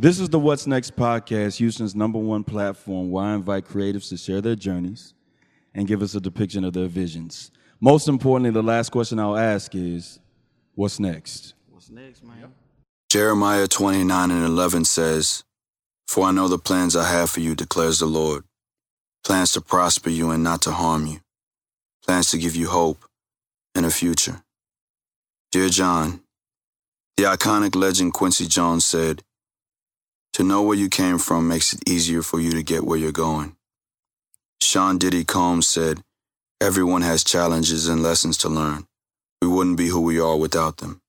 This is the What's Next podcast, Houston's number one platform where I invite creatives to share their journeys and give us a depiction of their visions. Most importantly, the last question I'll ask is What's next? What's next, man? Jeremiah 29 and 11 says, For I know the plans I have for you, declares the Lord plans to prosper you and not to harm you, plans to give you hope and a future. Dear John, the iconic legend Quincy Jones said, To know where you came from makes it easier for you to get where you're going. Sean Diddy Combs said, Everyone has challenges and lessons to learn. We wouldn't be who we are without them.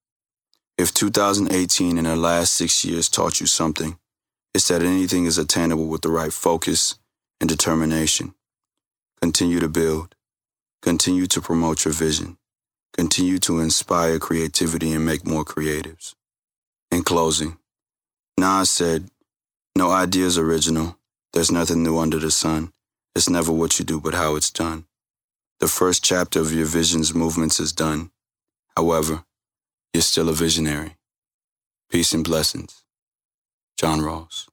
If 2018 and the last six years taught you something, it's that anything is attainable with the right focus and determination. Continue to build. Continue to promote your vision. Continue to inspire creativity and make more creatives. In closing, Nas said, No idea is original. There's nothing new under the sun. It's never what you do, but how it's done. The first chapter of your vision's movements is done. However, you're still a visionary. Peace and blessings. John Ross.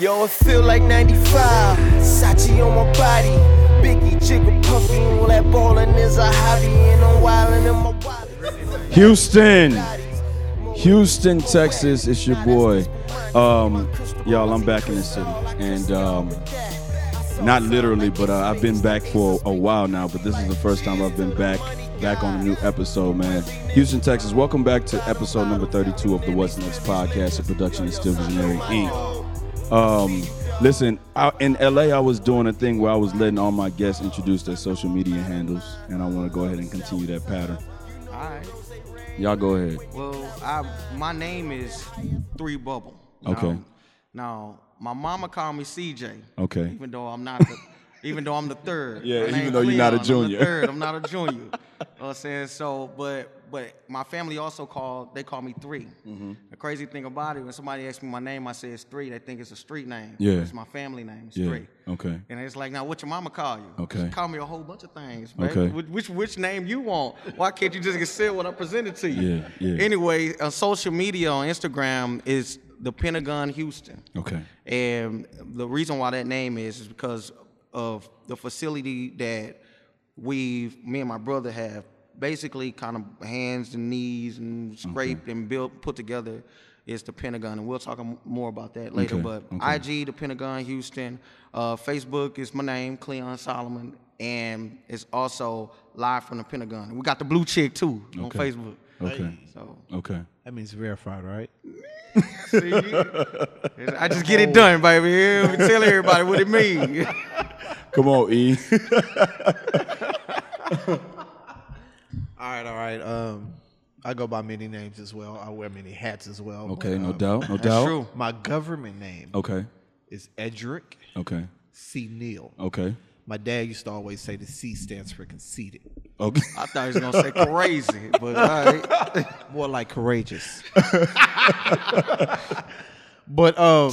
Yo, it feel like 95. Sachi on my body. Biggie, jigger, puffy. All that ballin' is a hobby. And I'm wildin' in my wallet. Houston, Houston, Texas. It's your boy. Um, y'all, I'm back in the city, and um, not literally, but uh, I've been back for a while now. But this is the first time I've been back, back on a new episode, man. Houston, Texas. Welcome back to episode number 32 of the What's Next podcast. A production is Still Visionary Inc. Um, listen, I, in LA, I was doing a thing where I was letting all my guests introduce their social media handles, and I want to go ahead and continue that pattern. All right. Y'all go ahead. Well, I my name is Three Bubble. Okay. Now, now, my mama called me CJ. Okay. Even though I'm not the, even though I'm the third. Yeah, even though you're not a Cleon, I'm the junior. third. I'm not a junior. you know what I'm saying? So, but but my family also called. They call me 3 Mm-hmm. The crazy thing about it, when somebody asks me my name, I say it's three. They think it's a street name. Yeah. It's my family name. It's Yeah. three. Okay. And it's like, now what your mama call you? Okay. She call me a whole bunch of things, man. Okay. Which, which which name you want? Why can't you just accept what I presented to you? Yeah, yeah. Anyway, on social media on Instagram is the Pentagon Houston. Okay. And the reason why that name is is because of the facility that we've, me and my brother have basically kind of hands and knees and scraped and built, put together is the Pentagon. And we'll talk more about that later. Okay, But okay. IG, the Pentagon Houston. Uh, Facebook is my name, Cleon Solomon. And it's also live from the Pentagon. We got the blue chick too on Facebook. Okay. So Okay. That means verified, right? see, I just get it done, baby. Yeah, Tell everybody what it means. Come on, E. All right, all right. Um, I go by many names as well. I wear many hats as well. Okay, But, no um, doubt. No That's doubt. true. My government name Okay. is Edric Okay. C. Neal. Okay. My dad used to always say the C stands for conceited. Okay. I thought he was gonna say crazy, but all right. More like courageous. but um,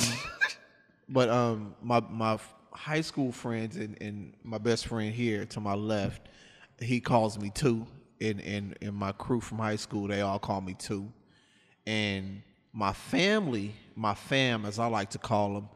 but um, my my high school friends and, and my best friend here to my left, he calls me two. And and and my crew from high school, they all call me two. And my family, my fam, as I like to call them,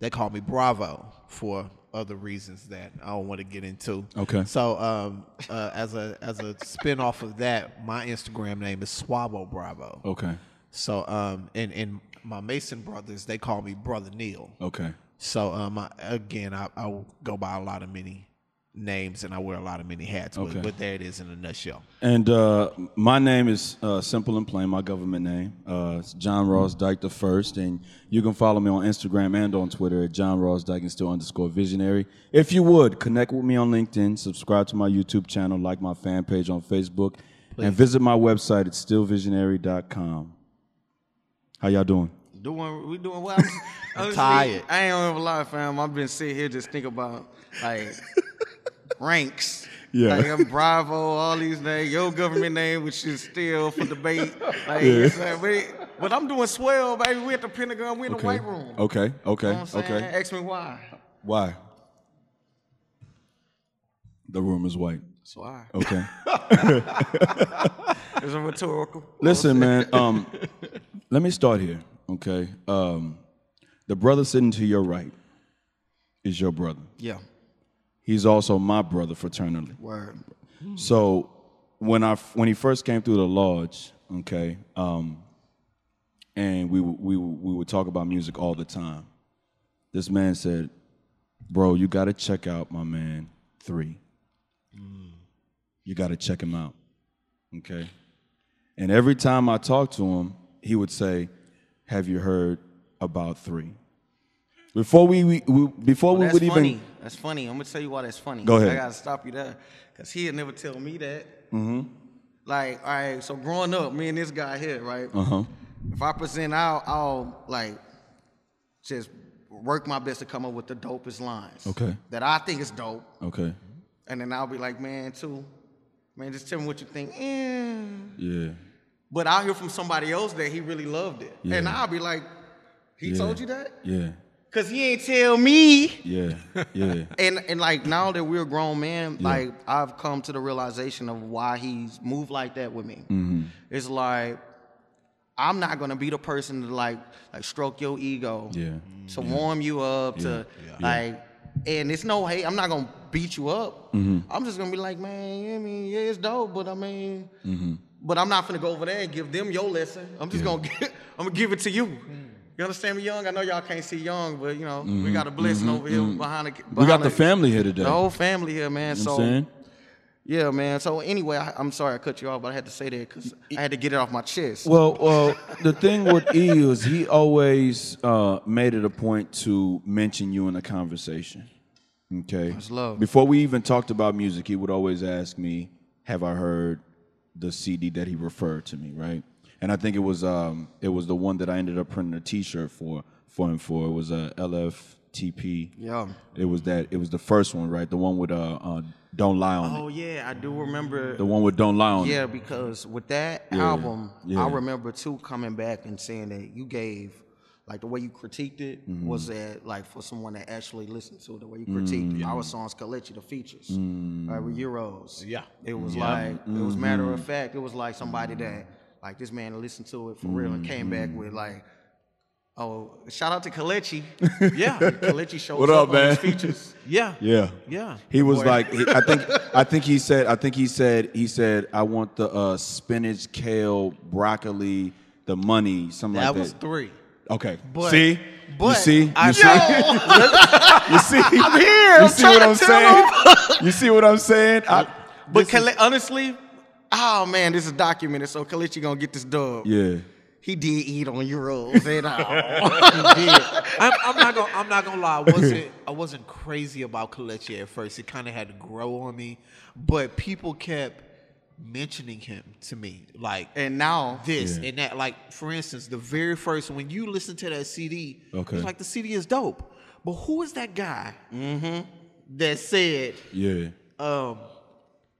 they call me Bravo for other reasons that I don't want to get into. Okay. So um, uh, as a as a spin off of that, my Instagram name is Swabo Bravo. Okay. So um, and and my Mason brothers, they call me Brother Neal. Okay. So um, I, again, I, I go by a lot of many names and I wear a lot of many hats. Okay. But, but there it is in a nutshell. And uh, my name is uh, simple and plain. My government name. Uh, it's John Ross Dyke the first, and you can follow me on Instagram and on Twitter at John Ross Dyke and still underscore Visionary. If you would connect with me on LinkedIn, subscribe to my YouTube channel, like my fan page on Facebook, and visit my website at stillvisionary.com. How y'all doing? Doing we doing well. I'm, just- honestly, tired. I ain't gonna lie, fam. I've been sitting here just thinking about like ranks. Yeah. Like I'm Bravo, all these names, your government name, which is still for debate. Like, it's like, but I'm doing swell, baby. We at the Pentagon, we in the White Room. Okay. You Okay. know what I'm? Okay. Ask me why. Why? The room is white. That's why. Okay. It's a rhetorical. Listen, man. Um, let me start here. Okay. Um, the brother sitting to your right is your brother. Yeah. He's also my brother fraternally. Word. So when I when he first came through the lodge, okay, um, and we we we would talk about music all the time. This man said, "Bro, you got to check out my man Three. You got to check him out." Okay, and every time I talked to him, he would say, "Have you heard about Three? Before we, we, we before we would funny. even That's funny. I'm gonna tell you why that's funny. Go ahead. I gotta stop you there, cause he'd never tell me that. Mm-hmm. Like, all right. So growing up, me and this guy here, right? uh huh If I present out, I'll like just work my best to come up with the dopest lines. Okay. That I think is dope, okay and then I'll be like, man, too, man, just tell me what you think. Eh. yeah But I'll hear from somebody else that he really loved it, and I'll be like, he Yeah. told you that? yeah Cause he ain't tell me. yeah yeah And and like now that we're grown men, like I've come to the realization of why he's moved like that with me. Mm-hmm. It's like I'm not gonna be the person to like like stroke your ego, Yeah. to warm you up, to like. And it's no hate. I'm not gonna beat you up. Mm-hmm. I'm just gonna be like, man, you know what I mean, yeah, it's dope, but I mean, Mm-hmm. but I'm not gonna go over there and give them your lesson. I'm just gonna give, I'm gonna give it to you. You understand me, young? I know y'all can't see young, but you know we got a blessing over here behind the. Mm-hmm. We got behind the family here today. The whole family here, man. You know so what I'm saying? yeah, man. So anyway, I, I'm sorry I cut you off, but I had to say that because I had to get it off my chest. Well, well, the thing with E is he always uh, made it a point to mention you in a conversation. Okay. That's love. Before we even talked about music, he would always ask me, "Have I heard the CD that he referred to me?" Right. And I think it was um, it was the one that I ended up printing a T-shirt for for him for. It was a LFTP. Yeah. It was that. It was the first one, right? The one with uh, uh "Don't Lie on Oh It." yeah, I do remember. The one with "Don't Lie on It." Yeah, because with that Yeah, album, yeah. I remember too coming back and saying that you gave, like the way you critiqued it Mm-hmm. was that like for someone that actually listened to it, the way you critiqued Mm, it. Our songs Kalechi, the features, right, with Euros. Yeah. It was like it was matter Mm-hmm. of fact. It was like somebody that like this man listened to it for real and came back with Mm-hmm. like. Oh, shout out to Kalechi. Yeah. Kalechi shows What up, up, on his man? features. Yeah. Yeah. Yeah. He was like, I think, I think he said, I think he said, he said, I want the uh, spinach, kale, broccoli, the money, something like That like was that. three. okay. But- see, you see, you I- see, you see, I'm here, You I'm see what I'm saying? you see what I'm saying? I, But Kale- honestly, oh man, this is documented. So Kalechi gonna get this dub. yeah, He did eat on euros and all. I'm, I'm not gonna. I'm not gonna lie. I wasn't. I wasn't crazy about Kalechi at first. It kind of had to grow on me, but people kept mentioning him to me, like and now this and that. Like for instance, the very first when you listen to that CD, Okay. it's like the CD is dope. But who is that guy that said, yeah, um,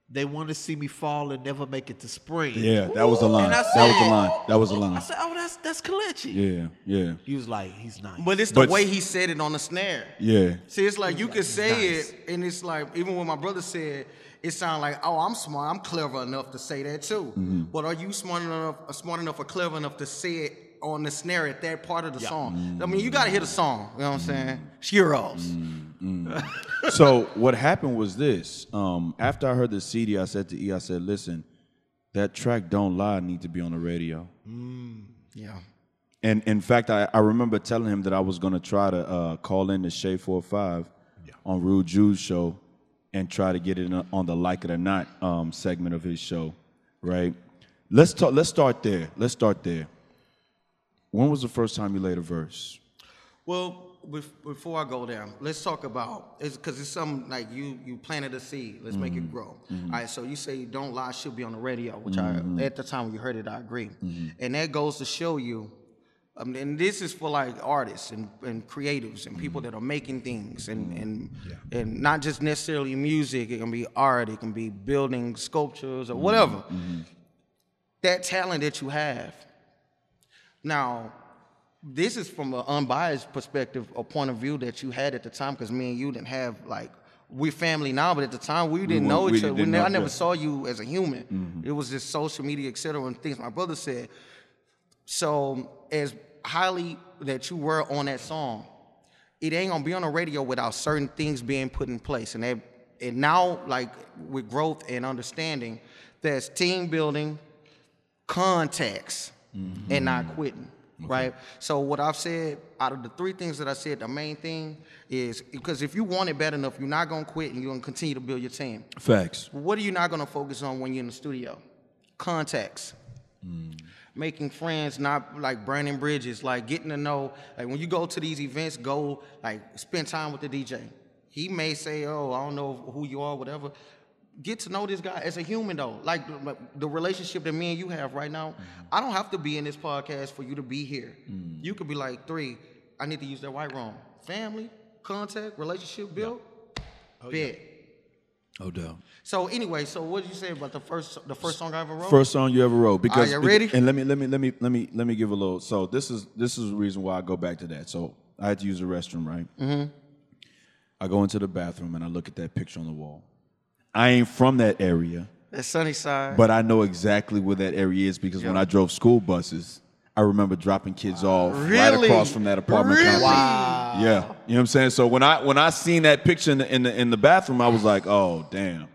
"They want to see me fall and never make it to spring"? yeah. That was a line. And I That was a line. That was a I line. I said, "Oh, that's that's Kalechi." Yeah, yeah, He was like, "He's nice." but it's the But- way he said it on the snare. yeah. See, it's like you could say nice. it, and it's like even when my brother said, it sounded like, oh, I'm smart, I'm clever enough to say that too. Mm-hmm. But are you smart enough, uh, smart enough or clever enough to say it on the snare at that part of the song? I mean, you gotta hear the song. You know what I'm saying? Mm-hmm. So what happened was this. Um, after I heard the CD, I said to E, I said, "Listen, that track "Don't Lie" need to be on the radio." Yeah. And in fact, I, I remember telling him that I was going to try to uh, call in the Shea 45 on Rude Jude's show and try to get it on the Like It or Not um, segment of his show, right? Let's talk. Let's start there. Let's start there. When was the first time you laid a verse? Well, before I go there, let's talk about it's because it's something like you you planted a seed. Let's make it mm-hmm. grow. Mm-hmm. All right. So you say "Don't Lie" should be on the radio, which I mm-hmm. at the time when you heard it, I agree, and that goes to show you Um, and this is for like artists and, and creatives and people that are making things and and and not just necessarily music. It can be art. It can be building sculptures or whatever. That talent that you have. Now, this is from an unbiased perspective, a point of view that you had at the time, because me and you didn't have like we're family now, but at the time we didn't know weren't- each other. We ne- I never saw you as a human. It was just social media, et cetera, and things my brother said. So as highly that you were on that song, it ain't gonna be on the radio without certain things being put in place. And that, and now, like with growth and understanding, there's team building, contacts, Mm-hmm. and not quitting. Right. So what I've said out of the three things that I said, the main thing is because if you want it bad enough, you're not gonna quit and you're gonna continue to build your team. Facts. What are you not gonna focus on when you're in the studio? Contacts. Mm. Making friends, not like burning bridges, like getting to know. Like when you go to these events, go like spend time with the DJ. He may say, "Oh, I don't know who you are, whatever." Get to know this guy as a human, though. Like the, the relationship that me and you have right now. I don't have to be in this podcast for you to be here. You could be like three. I need to use that white room. Family, contact, relationship built. Bet. oh damn So anyway, so what did you say about the first the first song I ever wrote? First song you ever wrote. Because you ready? And let me let me let me let me let me give a little. So this is this is the reason why I go back to that. So I had to use the restroom, right? Mm-hmm. I go into the bathroom and I look at that picture on the wall. I ain't from that area, That's Sunnyside. but I know exactly where that area is because when I drove school buses, I remember dropping kids off right across from that apartment Really? complex. Yeah, you know what I'm saying. So when I when I seen that picture in the in the, in the bathroom, I was like, oh damn.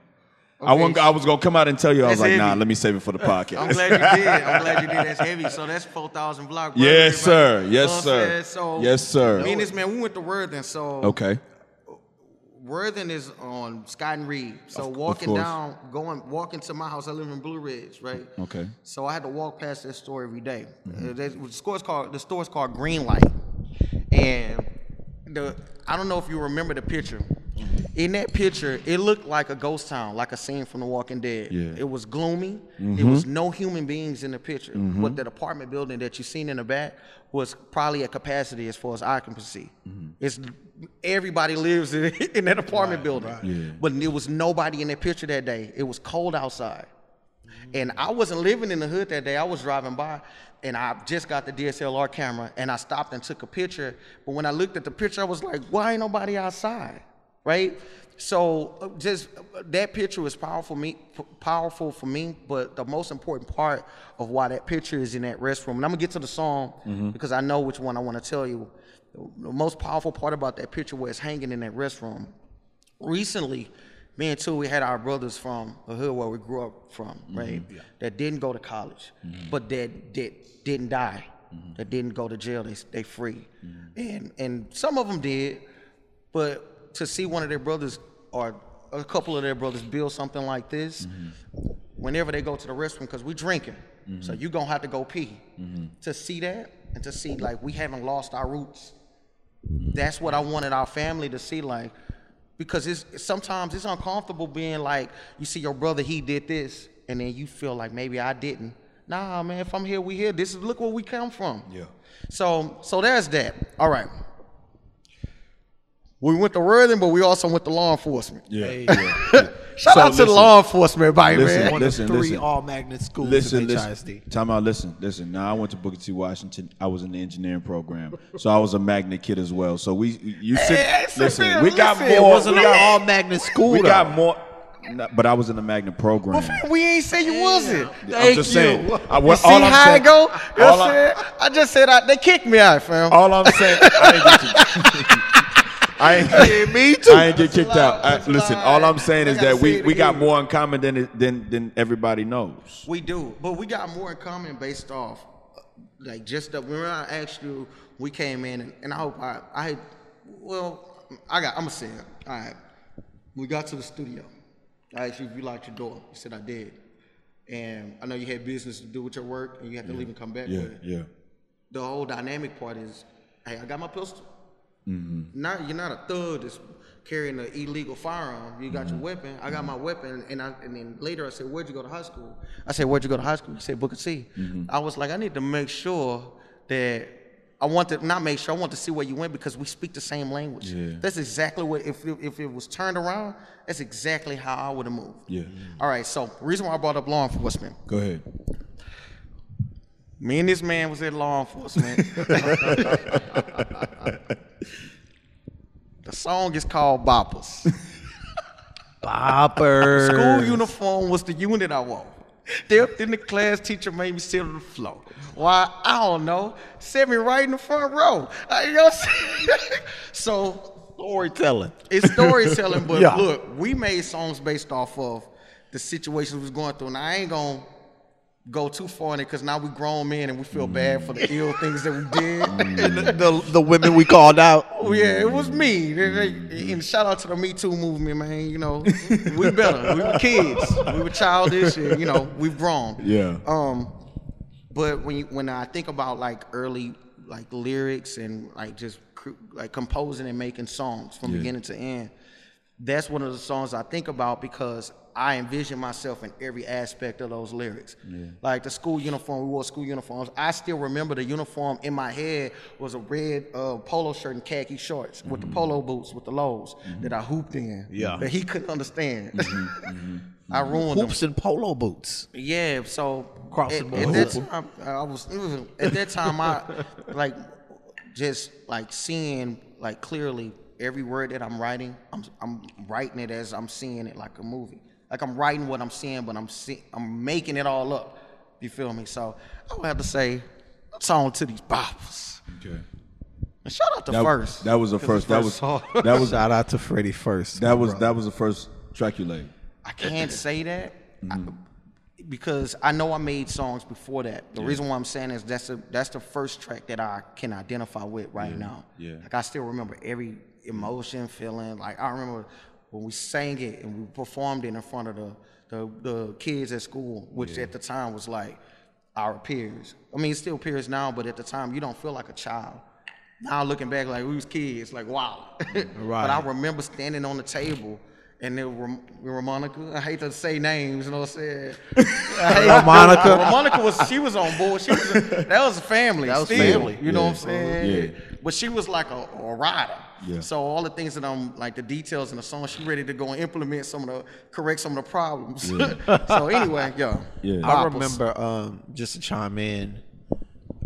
I, Okay. wasn't, I was gonna come out and tell you. I was like, nah, let me save it for the podcast. I'm glad you did. I'm glad you did. That's heavy. So that's four thousand block. Yes, Everybody- sir. Yes, You know sir. So Yes, sir. Me and this man, we went to Worthing. So Okay. Worthing is on Scott and Reed. So Of- of walking course. down, going walking to my house. I live in Blue Ridge, right? Okay. So I had to walk past that store every day. Mm-hmm. Uh, the store's called the store's called Green Light, and the I don't know if you remember the picture. In that picture, it looked like a ghost town, like a scene from The Walking Dead. Yeah. Mm-hmm. It was gloomy. It was no human beings in the picture. Mm-hmm. But that apartment building that you seen in the back was probably at capacity as far as occupancy. Mm-hmm. It's everybody lives in, in that apartment building. Yeah. But there was nobody in that picture that day. It was cold outside. And I wasn't living in the hood that day. I was driving by and I just got the DSLR camera and I stopped and took a picture. But when I looked at the picture, I was like, why ain't nobody outside? Right? So uh, just uh, that picture was powerful me powerful for me, but the most important part of why that picture is in that restroom. And I'm gonna get to the song because I know which one I want to tell you. The most powerful part about that picture was hanging in that restroom. Recently, me and two, we had our brothers from the hood where we grew up from, mm-hmm. right? That didn't go to college, mm-hmm. but that that didn't die, mm-hmm. that didn't go to jail. They they free, and and some of them did, but to see one of their brothers or a couple of their brothers build something like this, whenever they go to the restroom, because we drinking, so you gonna have to go pee. To see that and to see like we haven't lost our roots Mm-hmm. that's what I wanted our family to see, like, because it's sometimes it's uncomfortable being like, you see your brother, he did this, and then you feel like maybe I didn't. Nah, man, if I'm here, we here. This is look where we come from. Yeah. So so there's that. All right. We went to Worthing, but we also went to law enforcement. Yeah. Shout So out to the law enforcement, everybody, Listen, man. One listen, of three listen. all magnet schools Listen, in listen. HISD. Time out. Listen, listen. Now I went to Booker T. Washington. I was in the engineering program, so I was a magnet kid as well. So we, you sit. Hey, listen, there, we got more. It wasn't an all magnet school. we though. got more. No, but I was in the magnet program. We ain't say you wasn't. I'm Thank just you. saying. I, You what, see all I'm how saying, it go? You know what all I'm I- I just said I, they kicked me out, fam. All I'm saying, I ain't get you. I ain't, me too. I ain't get kicked out. I, listen, live. all I'm saying I is that we, we got more in common than than than everybody knows. We do, but we got more in common based off, uh, like just the, when I asked you, we came in and, and I hope I, I well, I got, I'm gonna say it. All right, we got to the studio. I asked you if you locked your door. You said I did, and I know you had business to do with your work and you had to leave and come back. Yeah, yeah. the whole dynamic part is, hey, I got my pistol. Mm-hmm. Not you're not a thug that's carrying an illegal firearm. You got Mm-hmm. your weapon. I got my weapon, and I and then later I said, "Where'd you go to high school?" I said, "Where'd you go to high school?" He said, "Booker T." Mm-hmm. I was like, I need to make sure that I want to not make sure. I want to see where you went because we speak the same language. Yeah. That's exactly what. If it- if it was turned around, that's exactly how I would have moved. Yeah. All right. So reason why I brought up law enforcement. Go ahead. Me and this man was in law enforcement. song is called Boppers. Boppers. School uniform was the unit I wore. Stepped in the class, teacher made me sit on the floor. Why? I don't know. Set me right in the front row. You know so Storytelling. it's storytelling, but Yeah. look, we made songs based off of the situations we was going through. And I ain't gonna go too far in it because now we grown men and we feel bad for the ill things that we did. And the, the, the women we called out. Oh yeah, it was me. And shout out to the Me Too movement, man. You know, we better. We were kids. We were childish, and you know, we've grown. Yeah. Um, but when you, when I think about like early like lyrics and like just like composing and making songs from Yeah. beginning to end, that's one of the songs I think about because I envision myself in every aspect of those lyrics. Like the school uniform, we wore school uniforms. I still remember the uniform in my head was a red uh, polo shirt and khaki shorts with the polo mm-hmm. boots with the lows mm-hmm. that I hooped in. Yeah. That he couldn't understand. Mm-hmm. I ruined them. Hoops and polo boots. Yeah, so Crossing at, at that time, I was at that time I like just like seeing like clearly every word that I'm writing. I'm I'm writing it as I'm seeing it like a movie. Like I'm writing what I'm seeing, but I'm see, I'm making it all up. You feel me? So I would have to say, song to these boppers. Okay. And shout out to That, first. that was the 'cause first. That was song. that was Shout out to Freddie first. that was that was the first track you laid. I can't say that Mm-hmm. because I know I made songs before that. The reason why I'm saying is that's a, that's the first track that I can identify with right now. yeah. Like I still remember every emotion, feeling. Like I remember when we sang it and we performed it in front of the the, the kids at school, which at the time was like our peers. I mean, it's still peers now, but at the time you don't feel like a child. Now looking back, like we was kids, like wow. Right. But I remember standing on the table. And then Ram- Ramonica, I hate to say names, you know what I'm saying? Ramonica? Ramonica was she was on board. She was a, that was a family. That was still, family. You know what I'm saying? Yeah. But she was like a, a rider. Yeah. So all the things that I'm like the details in the song, she ready to go and implement some of the correct some of the problems. so anyway, yo. Yeah. I remember um, just to chime in.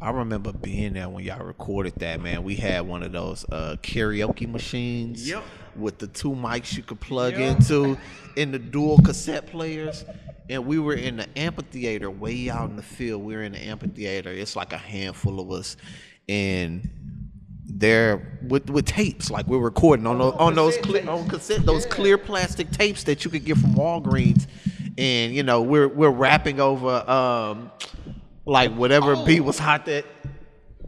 I remember being there when y'all recorded that. Man, we had one of those uh, karaoke machines Yep. with the two mics you could plug Yep. into, in the dual cassette players, and we were in the amphitheater way out in the field. We were in the amphitheater. It's like a handful of us, and there with with tapes like we're recording on those on those clear, on cassette those clear plastic tapes that you could get from Walgreens, and you know we're we're rapping over um like whatever beat was hot that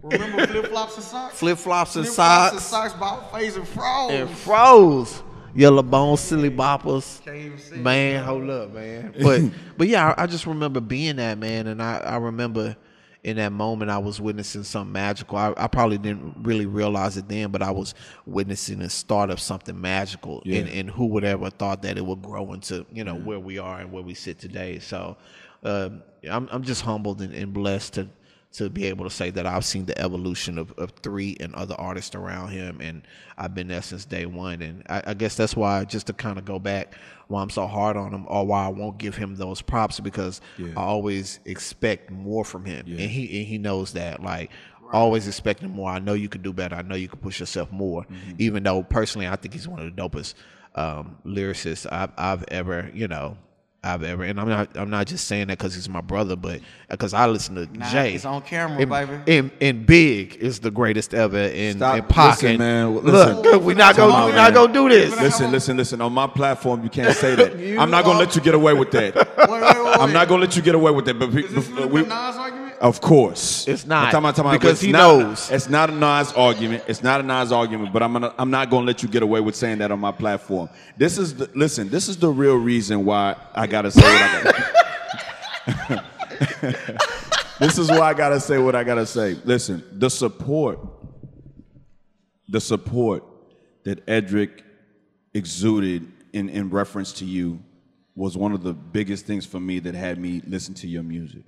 Remember flip flops and socks? flip flops and Flip flops and socks socks about phase and froze. and froze. Yellow bone, silly boppers. Can't even see. Man, hold up, man. But but yeah, I, I just remember being that man, and I, I remember in that moment I was witnessing something magical. I, I probably didn't really realize it then, but I was witnessing the start of something magical. Yeah. And, and who would ever thought that it would grow into you know where we are and where we sit today. So um, I'm I'm just humbled and, and blessed to to be able to say that I've seen the evolution of, of three and other artists around him, and I've been there since day one. And I, I guess that's why, just to kind of go back, why I'm so hard on him, or why I won't give him those props, because I always expect more from him, and he and he knows that. Like, always expecting more. I know you can do better. I know you can push yourself more. Even though personally, I think he's one of the dopest um, lyricists I've, I've ever, you know. I've ever, and I'm not. I'm not just saying that because he's my brother, but because I listen to Nah, Jay. it's on camera, and, baby. And, and Big is the greatest ever in, Stop. in Pac. Listen, and man. Look, we're not gonna on, we're not gonna do this. Listen, listen, listen. On my platform, you can't say that. I'm not gonna let you get away with that. Wait, wait, wait, I'm not gonna let you get away with that. But we, Is this we- Nas argument? Of course, It's not, I'm talking about- talking about- because he not- knows. It's not a Nas argument. It's not a Nas argument. But I'm gonna, I'm not gonna let you get away with saying that on my platform. This is the, listen. This is the real reason why I gotta say what I gotta. this is why I gotta say what I gotta say. Listen, the support, the support that Edric exuded in, in reference to you was one of the biggest things for me that had me listen to your music,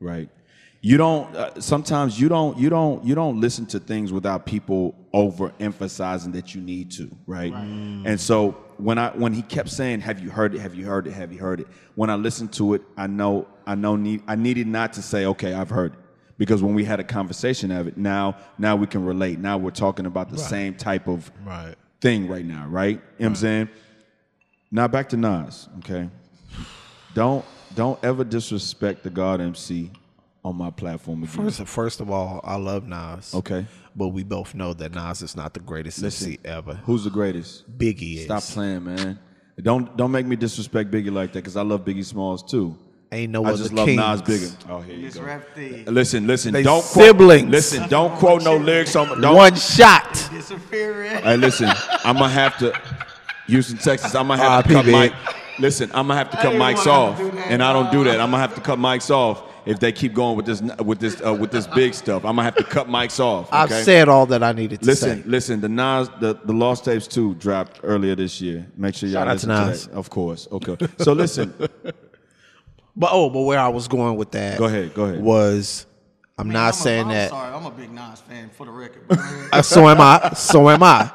right? You don't. Uh, sometimes you don't. You don't. You don't listen to things without people overemphasizing that you need to, right? And so when I when he kept saying, "Have you heard it? Have you heard it? Have you heard it?" When I listened to it, I know. I know. Need. I needed not to say, "Okay, I've heard it." Because when we had a conversation of it, now now we can relate. Now we're talking about the same type of Right. thing right now, right? You know what I'm saying? Now back to Nas, okay? Don't don't ever disrespect the God MC on my platform again. First, first of all, I love Nas. Okay. But we both know that Nas is not the greatest MC ever. Who's the greatest? Biggie is. Stop playing, man. Don't don't make me disrespect Biggie like that because I love Biggie Smalls too. Ain't no I other just love kings. Nas bigger. Oh, here you This go. rap. Listen, listen. They don't siblings. Quote, listen, don't quote no lyrics on. Don't, One shot. It's inferior. Hey, listen, I'm gonna have to Houston, Texas. I'm gonna have to R.I.P. cut big. mic. Listen, I'm gonna have to cut didn't mics wanna off, and I don't do that. I'm gonna have to cut mics off if they keep going with this with this uh, with this big stuff. I'm gonna have to cut mics off. I've said all that I needed to Listen, say. listen. listen. The Nas, the, the Lost Tapes two dropped earlier this year. Make sure y'all Shout out to listen to, that. Of course. Okay. So listen. But oh, but where I was going with that Go ahead, go ahead. was I'm Man, not I'm saying I'm that. sorry, I'm a big Nas fan for the record. but Uh, so am I. So am I.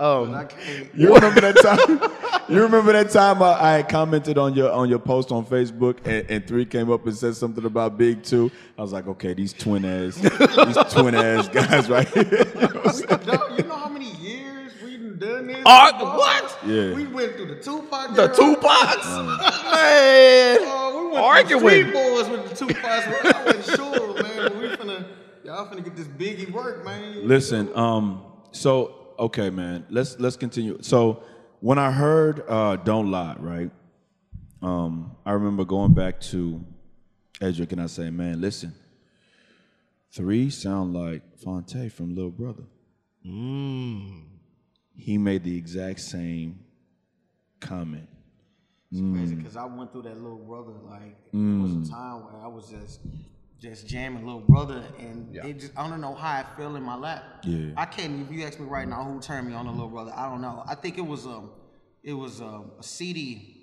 I can't. You remember that time? You remember that time I, I commented on your on your post on Facebook, and, and three came up and said something about Big Two. I was like, okay, these twin ass, these twin ass guys, right? here. You know what I'm saying? Dog, you know how many years we done done this? Uh, Dog, what? Yeah. We went through the Tupac. The era. Tupacs, man. Oh, we went Arguing. through the Boys with the Tupacs. I wasn't sure, man. but We finna, y'all finna get this Biggie work, man. Listen, um, so okay, man, let's let's continue. So when I heard uh, "Don't Lie," right, um, I remember going back to Edric and I say, "Man, listen, three sound like Phonte from Little Brother." He made the exact same comment. It's crazy because I went through that little brother. Like it was Mm. a time where I was just just jamming little brother, and it just I don't know how I fell in my lap. Yeah. I can't. If you ask me right now, who turned me on to little brother? I don't know. I think it was um it was um, a CD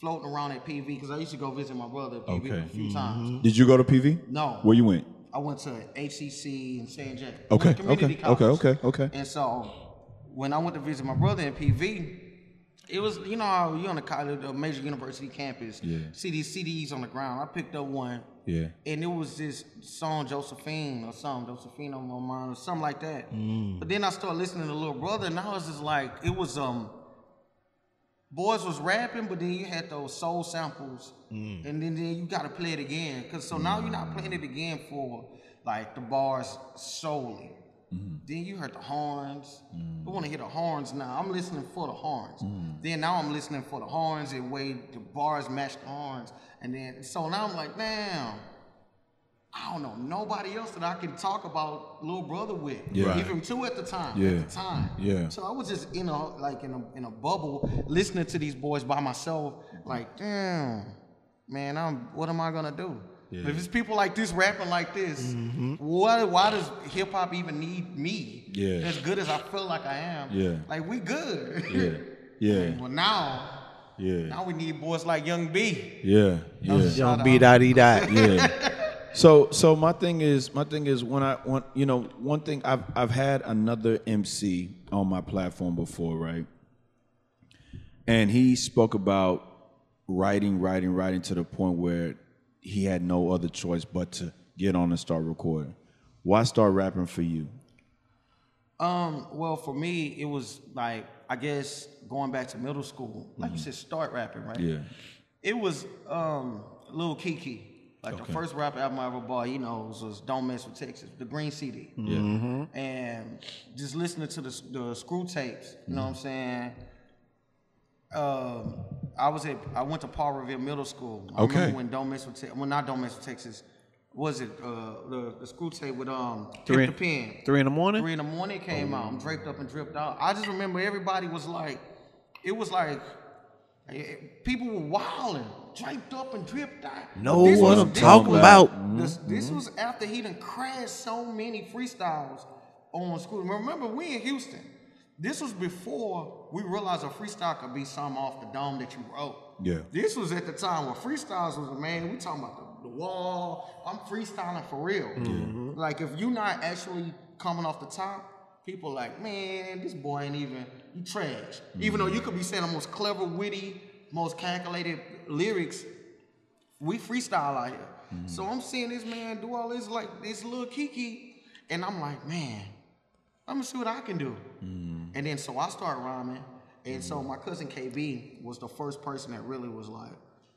floating around at PV because I used to go visit my brother at PV Okay. a few times. Did you go to PV? No. Where you went? I went to HCC in San Jac. Okay, okay, okay, okay, okay. And so when I went to visit my brother in PV, it was you know you on the college, a major university campus. Yeah. See these CDs on the ground. I picked up one. Yeah. And it was this song Josephine or something, Josephine on my mind or something like that. Mm. But then I started listening to Little Brother, and I was just like, it was um, boys was rapping, but then you had those soul samples, Mm. and then, then you got to play it again, cause so now you're not playing it again for like the bars solely. Mm-hmm. Then you heard the horns. I want to hear the horns now. I'm listening for the horns. Mm. Then now I'm listening for the horns and way the bars match the horns. And then so now I'm like, damn. I don't know nobody else that I can talk about little brother with. Yeah. Even two at the time. Yeah. At the time. Yeah. So I was just in a like in a in a bubble listening to these boys by myself. Like, damn, man, I'm what am I gonna do? If it's people like this rapping like this, mm-hmm. why why does hip hop even need me? Yeah. As good as I feel like I am. Yeah. Like we good. Yeah. Yeah. well now, Yeah. now we need boys like Young B. Yeah. Yeah. Young B dot E dot. yeah. So so my thing is my thing is when I want you know one thing I've I've had another MC on my platform before right, and he spoke about writing writing writing to the point where he had no other choice but to get on and start recording. Why start rapping for you? Um, well, for me, it was like I guess going back to middle school, like you said, start rapping, right? Yeah. It was um Lil Keke. Like the first rap album I ever bought, you know, was, was "Don't Mess with Texas," the Green CD, Yeah. and just listening to the, the screw tapes. You know what I'm saying? Um, I was at I went to Paul Revere Middle School. I Okay. remember when "Don't Mess with Texas," well, not "Don't Mess with Texas." Was it uh, the the screw tape with um Three, Tip the Pen? three in the morning. Three in the morning it came out. I'm draped up and dripped out. I just remember everybody was like, it was like, eh, people were wilding, draped up and dripped out. Know This what was- I'm talking was- about. This, this was after he done crashed so many freestyles on school. Remember, we in Houston. This was before we realized a freestyle could be something off the dome that you wrote. Yeah. This was at the time where freestyles was, a man, we talking about the the wall. I'm freestyling for real. Mm-hmm. Like if you're not actually coming off the top, people like, man, this boy ain't even you trash. Mm-hmm. Even though you could be saying the most clever, witty, most calculated lyrics, we freestyle out here. Mm-hmm. So I'm seeing this man do all this like this little Keke, and I'm like, man, I'm gonna see what I can do. And then so I start rhyming, and so mm-hmm. my cousin KB was the first person that really was like,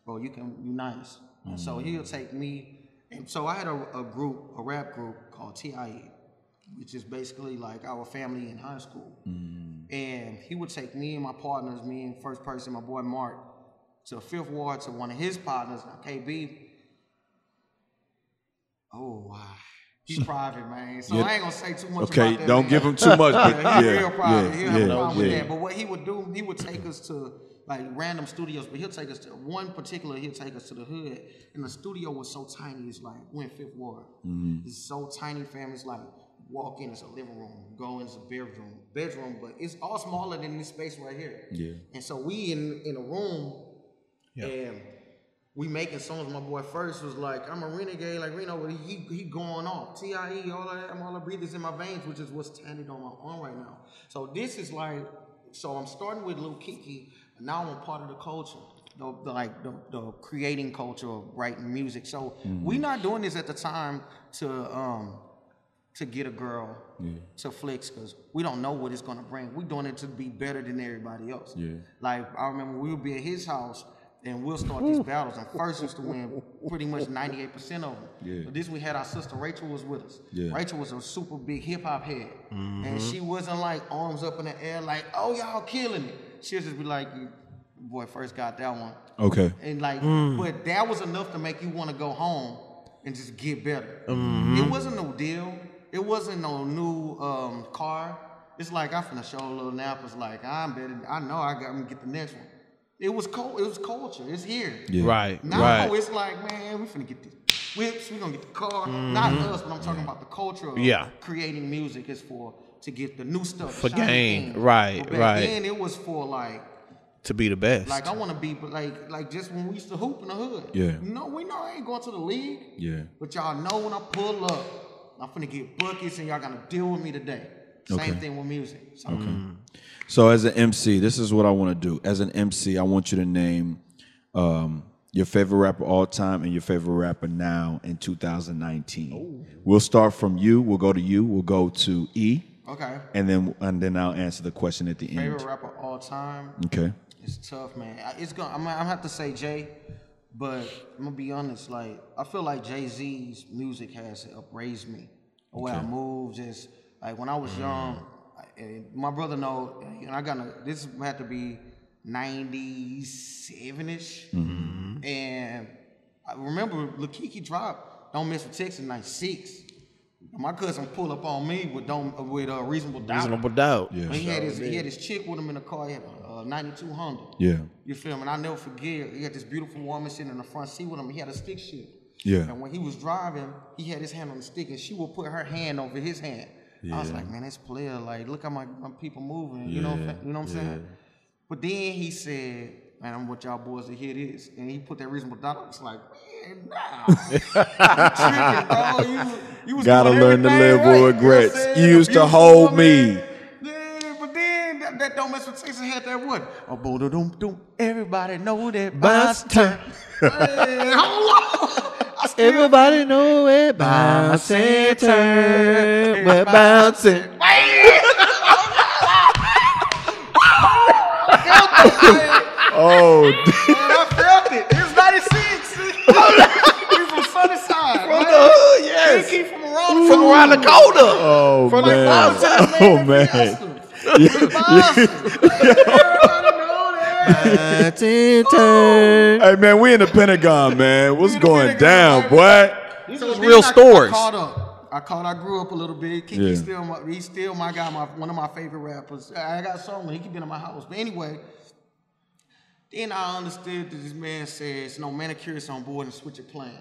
bro, you can you nice. And so mm-hmm. he'll take me, and so I had a, a group, a rap group called TIE, which is basically like our family in high school. Mm-hmm. And he would take me and my partners, me and first person, my boy Mark, to Fifth Ward to one of his partners, KB. Oh wow. He's private, man. So Yeah. I ain't gonna say too much Okay, about that. don't man. give him too much, but Yeah, he yeah, real private. yeah, He'll have a yeah, with yeah. that. But what he would do, he would take us to like random studios, but he'll take us to one particular, he'll take us to the hood. And the studio was so tiny, it's like we're in Fifth Ward. Mm-hmm. It's so tiny, fam. It's like walk in, it's a living room, go in, it's a bedroom, bedroom, but it's all smaller than this space right here. Yeah. And so we in in a room and we making songs. My boy first was like, I'm a renegade, like Reno, but he he going off. TIE, all of that, I'm all the breathers in my veins, which is what's tatted on my arm right now. So this is like, so I'm starting with Lil Keke, and now I'm a part of the culture. The, the like the, the creating culture of writing music. So we're not doing this at the time to um to get a girl to flicks because we don't know what it's gonna bring. we doing it to be better than everybody else. Yeah. Like I remember we would be at his house and we'll start these battles and first used to win pretty much 98% of them. Yeah. But this we had our sister Rachel was with us. Yeah. Rachel was a super big hip hop head. And she wasn't like arms up in the air like, oh y'all killing it. She'll just be like, boy, first got that one. Okay. And like, Mm. but that was enough to make you want to go home and just get better. Mm-hmm. It wasn't no deal. It wasn't no new um, car. It's like I'm finna show a little nap. It's like I'm better. I know I got. I'm gonna get the next one. It was cold. It was culture. It's here. Yeah. Right, Now right. it's like, man, we finna get the whips. We gonna get the car. Not us, but I'm talking about the culture of Mm-hmm. Yeah. creating music is for to get the new stuff. For shiny gain. Right, But right. Then it was for like to be the best. like I want to be, but like like just when we used to hoop in the hood. Yeah. No, we know I ain't going to the league. Yeah. But y'all know when I pull up, I'm finna get buckets, and y'all gonna deal with me today. Same thing with music. So, So as an MC, this is what I want to do. As an MC, I want you to name um, your favorite rapper all time and your favorite rapper now in 2019. We'll start from you. We'll go to you. We'll go to E, Okay. and then and then I'll answer the question at the Favorite end. Favorite rapper all time. Okay. It's tough, man. It's gonna. I'm, I'm gonna have to say Jay, but I'm gonna be honest. Like I feel like Jay Z's music has upraised me. The way I move, just like when I was young. I- my brother know, and I got to This had to be '97 ish, and I remember Lil Keke dropped "Don't Mess with Texas" in '96. My cousin pull up on me with don't with a uh, reasonable doubt. Reasonable doubt. Yeah. He had his he had his chick with him in the car. He had a uh, 92 Honda. Yeah. You feel me? And I never forget. He had this beautiful woman sitting in the front seat with him. He had a stick shift. Yeah. And when he was driving, he had his hand on the stick, and she would put her hand over his hand. I was like, man, this player, like, look how my, my people moving. You know, you know what I'm saying? But then he said, man, I'm want y'all boys to hear this, and he put that reasonable doubt. I was like, man, nah, you tripping. You, you was Gotta learn to live with right. Know regrets. You used to hold me. Yeah, but then that, that don't mess with Texas had that what? A boom doom doom. Everybody know that turn. hey, hold on. I still Everybody know it. Bounce and turn. We're bouncing. Oh, Man, I felt it. It was 96. we from Sunnyside. From the hood, yes. He from around, From around the corner. oh From the man. Oh, Boston, Oh man. Bounce and turn. Hey man, we in the Pentagon, man. What's going down, baby. These So real stories. I caught up. I caught. I grew up a little bit. Keke Yeah. still, my, he's still my guy. My one of my favorite rappers. I got songs. He keep been in my house. But anyway, then I understood that this man says no manicurist on board and switch your plan.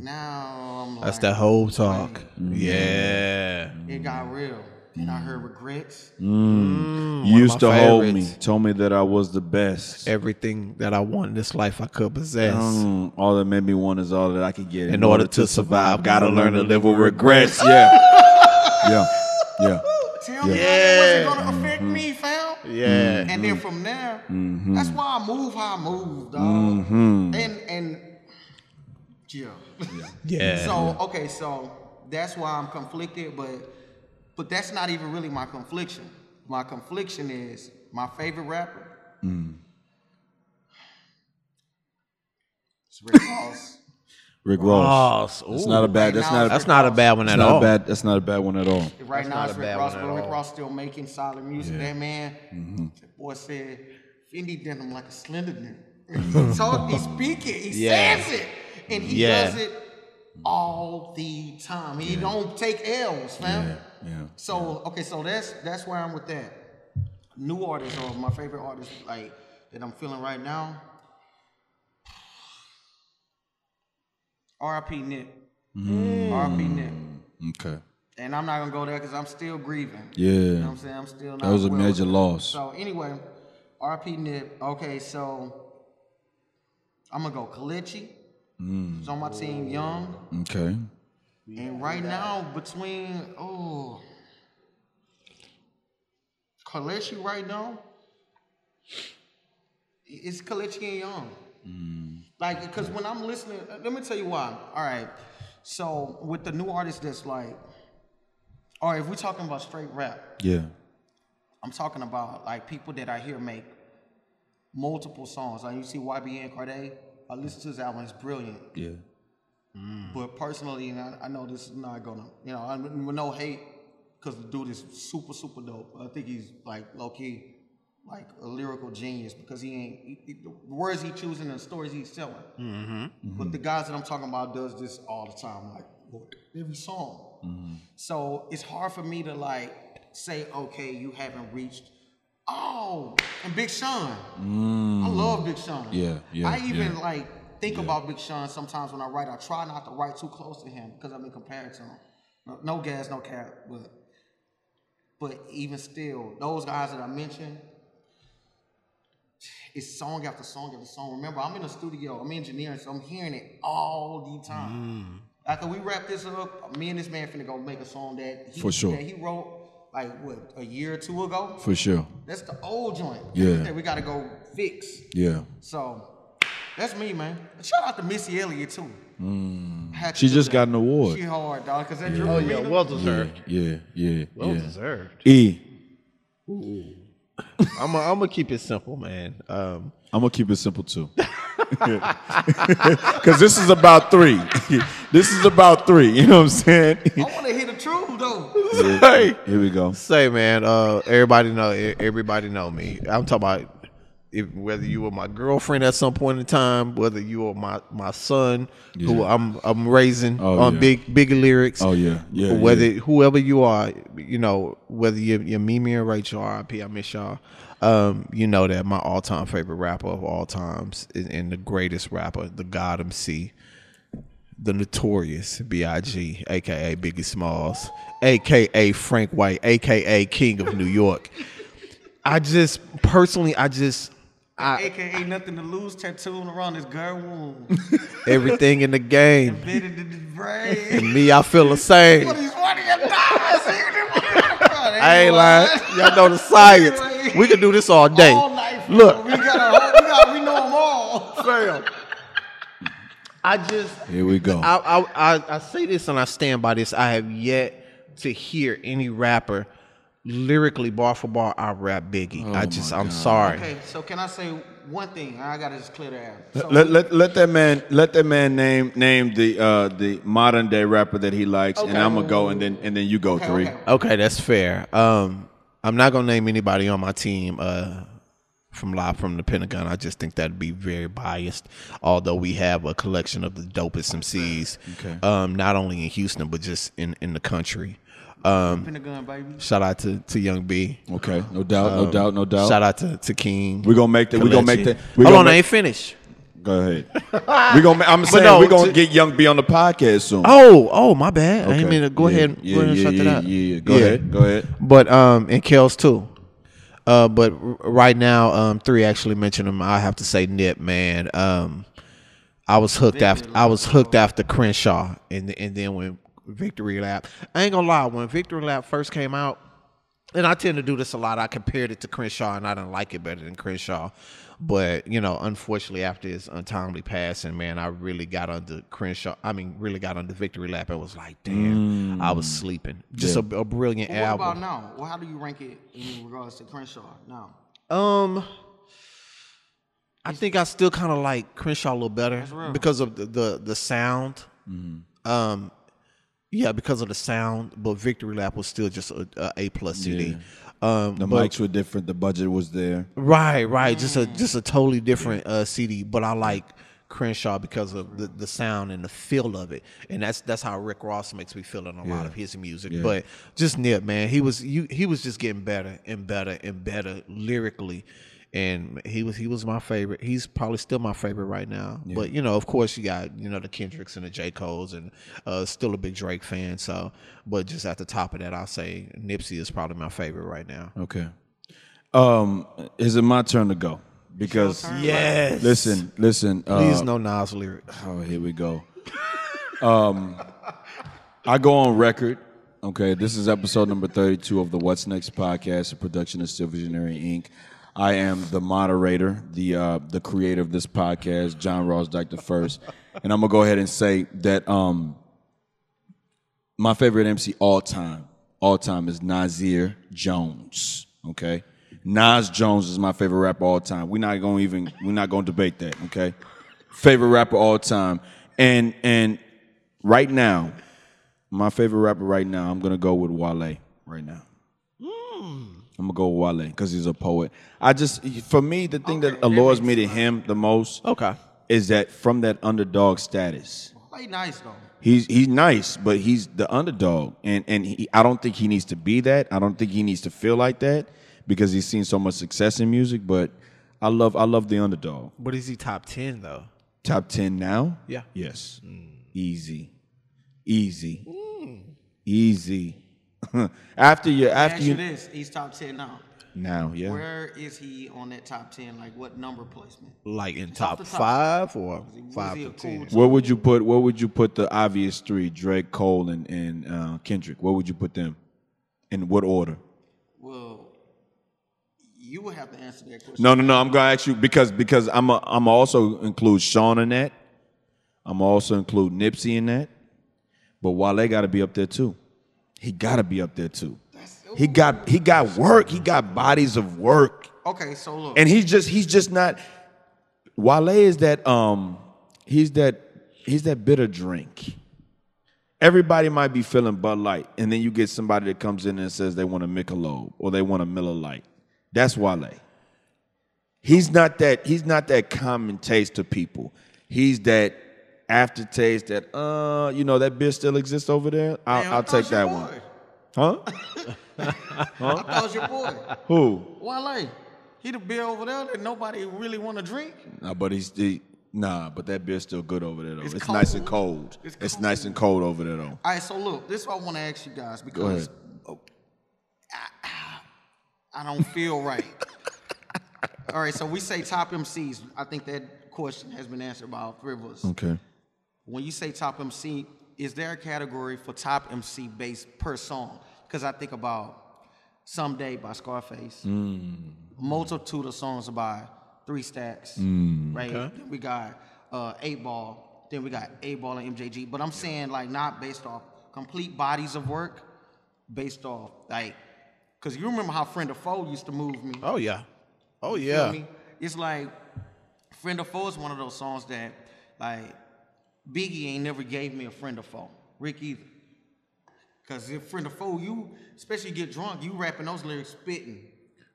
Now I'm like, That's that whole talk. Yeah. It got real. Then I heard mm. regrets. Mm. Mm. You one of used to my hold me, told me that I was the best. Everything that I want in this life, I could possess. Mm, all that made me want is all that I could get. In order to survive, gotta learn to live with regrets. Yeah, yeah, yeah. Tell me how that wasn't gonna mm-hmm. affect me, fam. Yeah. And then from there, Mm-hmm. that's why I move how I move, dog. Mm-hmm. And and yeah. Yeah. So okay, so that's why I'm conflicted, but but that's not even really my confliction. My confliction is my favorite rapper. It's Rick Ross. Rick Ross. Ross. That's Ooh. not a bad. That's Right now, not. A, That's not a bad one at all. bad. That's not a bad one at all. Right now it's Rick Ross, but Rick. Ross still making solid music. That man, Mm-hmm. that boy said, Fendi did him like a slender nigga. he talk, he speak it, he Yeah. says it, and he Yeah. does it all the time. He don't take L's, fam. Yeah, yeah, So okay, so that's that's where I'm with that. New artists or my favorite artists like that I'm feeling right now. R.I.P. Nip. Mm. R.I.P. Nip. Okay. And I'm not gonna go there because I'm still grieving. Yeah. You know what I'm saying? I'm still not. That was a well major loss. So anyway, RP Nip. Okay, so I'm gonna go Kalichi. Mm. He's on my team, young. Okay. And right now, between oh Kalichi right now, it's Kalichi and Young. Mm. Like, because when I'm listening, let me tell you why. All right, so with the new artists that's like, or if we're talking about straight rap, Yeah. I'm talking about like people that I hear make multiple songs. Like you see YBN Cordae, I listen to his album, it's brilliant. Yeah. Mm. But personally, and I, I know this is not gonna, you know, I'm with no hate, because the dude is super, super dope. I think he's like low key, like a lyrical genius because he ain't he, he- the words he choosing and the stories he's telling. Mm-hmm. But the guys that I'm talking about does this all the time, like every song. Mm-hmm. So it's hard for me to like say, okay, you haven't reached. Oh, and Big Sean. Mm. I love Big Sean. Yeah, yeah, I even yeah. like think about Big Sean sometimes when I write. I try not to write too close to him because I've been compared to him. No, no gas, no cap, but but even still, those guys that I mentioned, it's song after song after song. Remember, I'm in the studio, I'm engineering, so I'm hearing it all the time. Mm. After we wrap this up, me and this man finna go make a song that he, For sure. that he wrote like what a year or two ago. For sure. That's the old joint. Yeah. that we gotta go fix. Yeah. So that's me, man. Shout out to Missy Elliott too. Had to She do just that. got an award. She hard, dog. Cause that Oh yeah, well deserved. Yeah. Yeah. Well yeah. deserved. E. I'm gonna I'm keep it simple, man. Um, I'm gonna keep it simple too. Cause this is about three. this is about three. You know what I'm saying? Hey, Here we go. say man, uh, everybody know everybody know me. I'm talking about if, whether you were my girlfriend at some point in time, whether you were my my son who I'm I'm raising Oh, on yeah. big big lyrics. Oh, yeah. Yeah, Whether yeah. whoever you are, you know, whether you're, you're Mimi or Rachel, R.I.P. I miss y'all. Um, you know that my all time favorite rapper of all times and, and the greatest rapper, the God MC, the notorious B.I.G., aka Biggie Smalls, aka Frank White, aka King of New York. I just personally, I just I, AKA nothing to lose tattooing around his girl womb. everything in the game. Embedded in his brain. And me, I feel the same. But he's one of your. I ain't lying. Y'all know the science. We could do this all day. All night. Look. we got a, we got we know them all. Fam. I just Here we go. I, I I I say this and I stand by this. I have yet to hear any rapper lyrically bar for bar I rap Biggie. I just I'm sorry. Okay, so can I say one thing? I gotta just clear the air. So let, let, let that man let that man name name the uh the modern day rapper that he likes and I'm gonna go and then and then you go Okay, three. okay. Okay, that's fair. Um, I'm not gonna name anybody on my team uh, from live from the Pentagon. I just think that'd be very biased. Although we have a collection of the dopest MCs, Okay. um, not only in Houston but just in in the country. Um, Pentagon, baby. shout out to to Young B. Okay, no doubt, no doubt, no doubt. Shout out to to King. We're gonna make that. We're gonna make that. we Hold gonna on, I make- ain't finished. Go ahead. we gonna. I'm saying no, we're gonna to- get Young B on the podcast soon. Oh, oh, my bad. I Okay. didn't mean to go Yeah, ahead. yeah, go ahead and shut yeah, that out. yeah, yeah. Go ahead, go ahead. But um, and Kels too. Uh, but right now, um, three actually mentioned him. I have to say Nip, man. Um, I was hooked after I was hooked after Crenshaw, and and then when Victory Lap, I ain't gonna lie, when Victory Lap first came out, and I tend to do this a lot. I compared it to Crenshaw, and I didn't like it better than Crenshaw. But you know, unfortunately, after his untimely passing, man, I really got under Crenshaw. I mean, really got under Victory Lap. and was like, damn, I was sleeping. Just a, a brilliant What album. What about now? Well, how do you rank it in regards to Crenshaw now? Um, I think I still kind of like Crenshaw a little better because of the the, the sound. Um, yeah, because of the sound. But Victory Lap was still just a, a A plus CD. Um, The but- mics were different. The budget was there. right, right, just a just a totally different uh, CD. But I like Crenshaw because of the, the sound and the feel of it, and that's that's how Rick Ross makes me feel in a lot of his music. But just Nip, man, he was you, he was just getting better and better and better lyrically, and he was he was my favorite. He's probably still my favorite right now. But you know, of course, you got you know the Kendricks and the J Cole's, and uh, still a big Drake fan. So, but just at the top of that, I'll say Nipsey is probably my favorite right now. Okay. Um, is it my turn to go? Because Yes, listen, listen. please uh, no Nas lyric. Oh, here we go. Um, I go on record. Okay, this is episode number 32 of the What's Next podcast, a production of Still Visionary Inc. I am the moderator, the uh, the creator of this podcast, John Ross Dyke the first, and I'm gonna go ahead and say that um, my favorite MC all time, all time is Nasir Jones. Okay, Nas Jones is my favorite rapper all time. We're not gonna even we're not gonna debate that. Okay, favorite rapper all time, and and right now, my favorite rapper right now, I'm gonna go with Wale right now. I'm gonna go with Wale because he's a poet. I just, for me, the thing that allures me to him the most Okay. is that from that underdog status. Play nice though. He's he's nice, but he's the underdog, and and he, I don't think he needs to be that. I don't think he needs to feel like that because he's seen so much success in music. But I love I love the underdog. But is he top ten though? Top ten now? Yeah. Yes. Mm. Easy, easy, mm. easy. after you after you you this: He's top ten now. now, yeah. Where is he on that top ten? Like what number placement? Like in top top. five or Was five to a cool ten? Where would you put Where would you put the obvious three? Drake, Cole, and and uh, Kendrick. Where would you put them? In what order? Well, you would have to answer that question. No, no, no. I'm gonna ask you because because I'm a, I'm also include Sean in that. I'm also include Nipsey in that. But Wale got to be up there too. He got to be up there too. He got he got work. He got bodies of work, Okay, so look. and he's just he's just not. Wale is that um he's that he's that bitter drink. Everybody might be feeling Bud Light, and then you get somebody that comes in and says they want a Michelob or they want a Miller Lite. That's Wale. He's not that. He's not that common taste to people. He's that aftertaste that uh, you know, that beer still exists over there. I'll, I'll take that boy. one. Huh? I thought it was your boy. Who? Wale. He the beer over there that nobody really want to drink. Nah, but he's the nah, but that beer's still good over there though. It's It's, nice and cold. cold. It's It's, nice and cold over there though. All right, so look, this is what I want to ask you guys because oh, I, I don't feel right. All right, so we say top MCs. I think that question has been answered by all three of us. Okay. When you say top MC, is there a category for top MC based per song? Because I think about Someday by Scarface, multitude of songs by Three Stacks, right? Then we got uh, Eight Ball, then we got Eight Ball and MJG. But I'm saying like not based off complete bodies of work, based off like, because you remember how Friend of Foe used to move me. Oh yeah. Oh You yeah. feel me? It's like Friend of Foe is one of those songs that like Biggie ain't never gave me a friend of foe. Rick either. Cause if friend of foe, you especially get drunk, you rapping those lyrics spitting.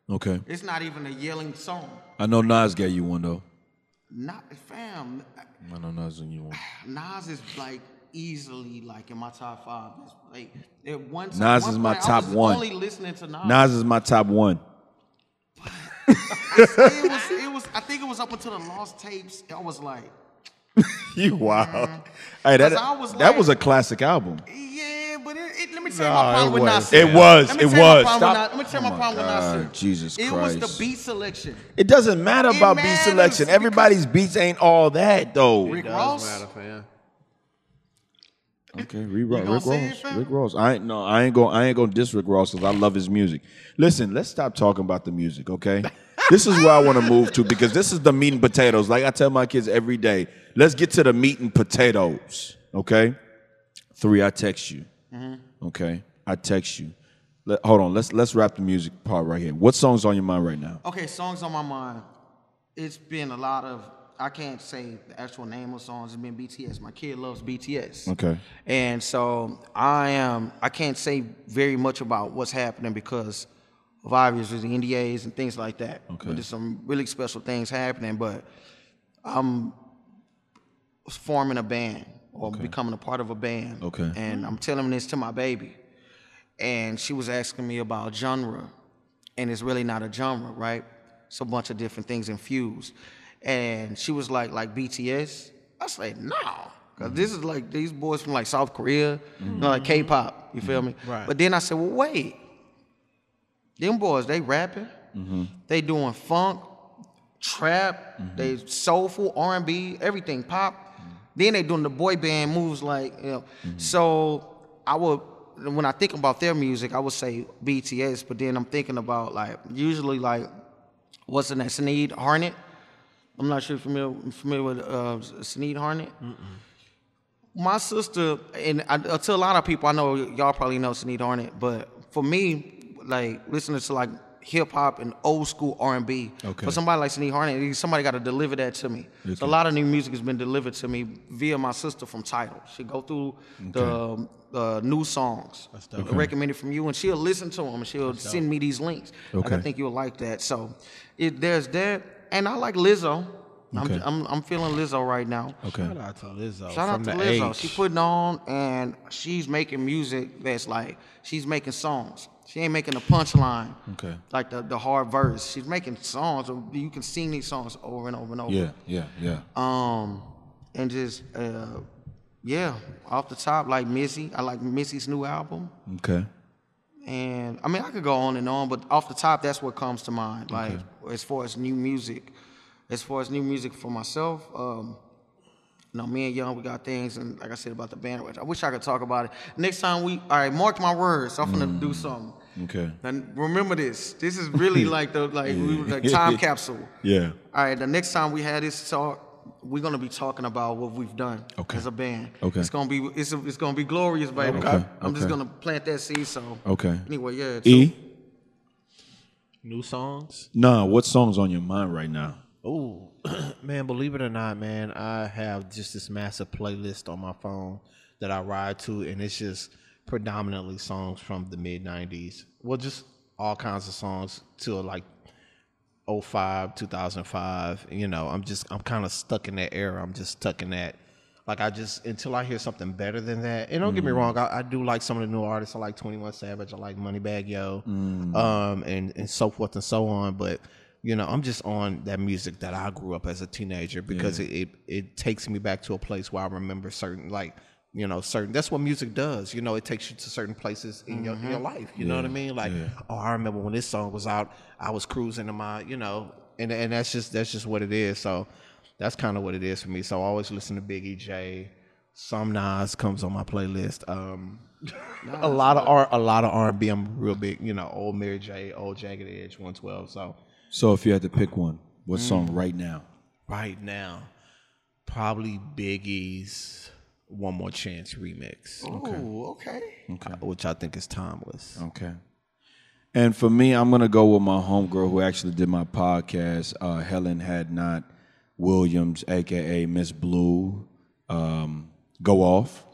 Okay. It's not even a yelling song. I know Nas gave you one though. Not fam. I know Nas gave you one. Nas is like easily like in my top five. Like at one Nas one is my point, I top was one. Only listening to Nas. Nas is my top one. it was, it was. I think it was up until the lost tapes. I was like, You wild. Hey, that, Mm-hmm. 'Cause was that like- was a classic album. yeah, but it, it, let me tell you Nah, my problem it with was. Nasir. It was, it tell you my was. problem Stop. with Na- Let me tell you Oh my my problem with God, Nasir. Jesus It was the beat selection. It doesn't matter It about beat selection. Everybody's beats ain't all that though. Rick Does Ross. matter, fam. Okay, Rick, Ross. Rick say Ross. fam? Rick Ross. I ain't no. I ain't going. I ain't going to diss Rick Ross because I love his music. Listen, let's stop talking about the music. Okay, this is where I want to move to because this is the meat and potatoes. Like I tell my kids every day, let's get to the meat and potatoes. Okay, three. I text you. Mm-hmm. Okay, I text you. Let, hold on. Let's let's wrap the music part right here. What songs on your mind right now? Okay, songs on my mind. It's been a lot of. I can't say the actual name of songs. It's been BTS. My kid loves BTS. Okay. And so I am. I can't say very much about what's happening because of obviously the NDAs and things like that. Okay. But there's some really special things happening. But I'm forming a band or becoming a part of a band. Okay. And I'm telling this to my baby, and she was asking me about genre, and it's really not a genre, right? It's a bunch of different things infused. And she was like, like BTS. I say no, because this is like these boys from like South Korea, you know, like mm-hmm. K-pop. You feel mm-hmm. me? Right. But then I said, well, wait, them boys they rapping, mm-hmm. they doing funk, trap, mm-hmm. they soulful R&B, everything pop. Mm-hmm. Then they doing the boy band moves like you know. So I would when I think about their music, I would say BTS. But then I'm thinking about like usually like what's the name? Sneed Harnett. I'm not sure if you're familiar, familiar with uh, Sneed Harnett. My sister, and I, to a lot of people, I know y'all probably know Sneed Harnett, but for me, like listening to like hip hop and old school R and B, Okay. for somebody like Sneed Harnett, somebody got to deliver that to me. So a lot of new music has been delivered to me via my sister from Tidal. She go through the uh, new songs, dope. recommended from you, and she'll listen to them and she'll send me these links. Like, I think you'll like that. So it, there's that, and I like Lizzo. Okay. I'm, I'm I'm feeling Lizzo right now. Okay. Shout out to Lizzo. Shout from out to Lizzo. H. She putting on and she's making music that's like she's making songs. She ain't making a punchline. Okay. Like the, the hard verse. She's making songs. You can sing these songs over and over and over. Yeah. Yeah. Yeah. Um, and just uh, yeah, off the top, like Missy. I like Missy's new album. Okay. And I mean, I could go on and on, but off the top, that's what comes to mind. Like as far as new music, as far as new music for myself, um, you know, me and Young, we got things, and like I said about the band, I wish I could talk about it. Next time we, all right, mark my words. I'm gonna do something. Okay. And remember this. This is really like the like we were like time capsule. Yeah. All right, the next time we had this talk, we're gonna be talking about what we've done Okay. as a band. Okay. It's gonna be it's it's gonna be glorious, baby. Okay, I'm just gonna plant that seed. So Okay. anyway, yeah. So, E. New songs. Nah. What songs on your mind right now? Oh, man, believe it or not, man, I have just this massive playlist on my phone that I ride to, and it's just predominantly songs from the mid 90s. Well, just all kinds of songs till like 05, 2005. You know, I'm just, I'm kind of stuck in that era. I'm just stuck in that. Like, I just, until I hear something better than that, and don't get me wrong, I, I do like some of the new artists. I like 21 Savage, I like Moneybagg Yo, um, and, and so forth and so on. But, you know, I'm just on that music that I grew up as a teenager because it, it it takes me back to a place where I remember certain like you know certain. That's what music does. You know, it takes you to certain places in your in your life. You know what I mean? Like, oh, I remember when this song was out, I was cruising in my you know, and and that's just that's just what it is. So that's kind of what it is for me. So I always listen to Biggie J. Some Nas comes on my playlist. Um, a lot of R, a lot of R and B. I'm real big. You know, old Mary J, old Jagged Edge, 112. So. So if you had to pick one, what song right now? right now, probably Biggie's "One More Chance" remix, Ooh, okay. uh, which I think is timeless. Okay. And for me, I'm gonna go with my homegirl who actually did my podcast, uh, Helen Had Not Williams, aka Miss Blue. Um, go off.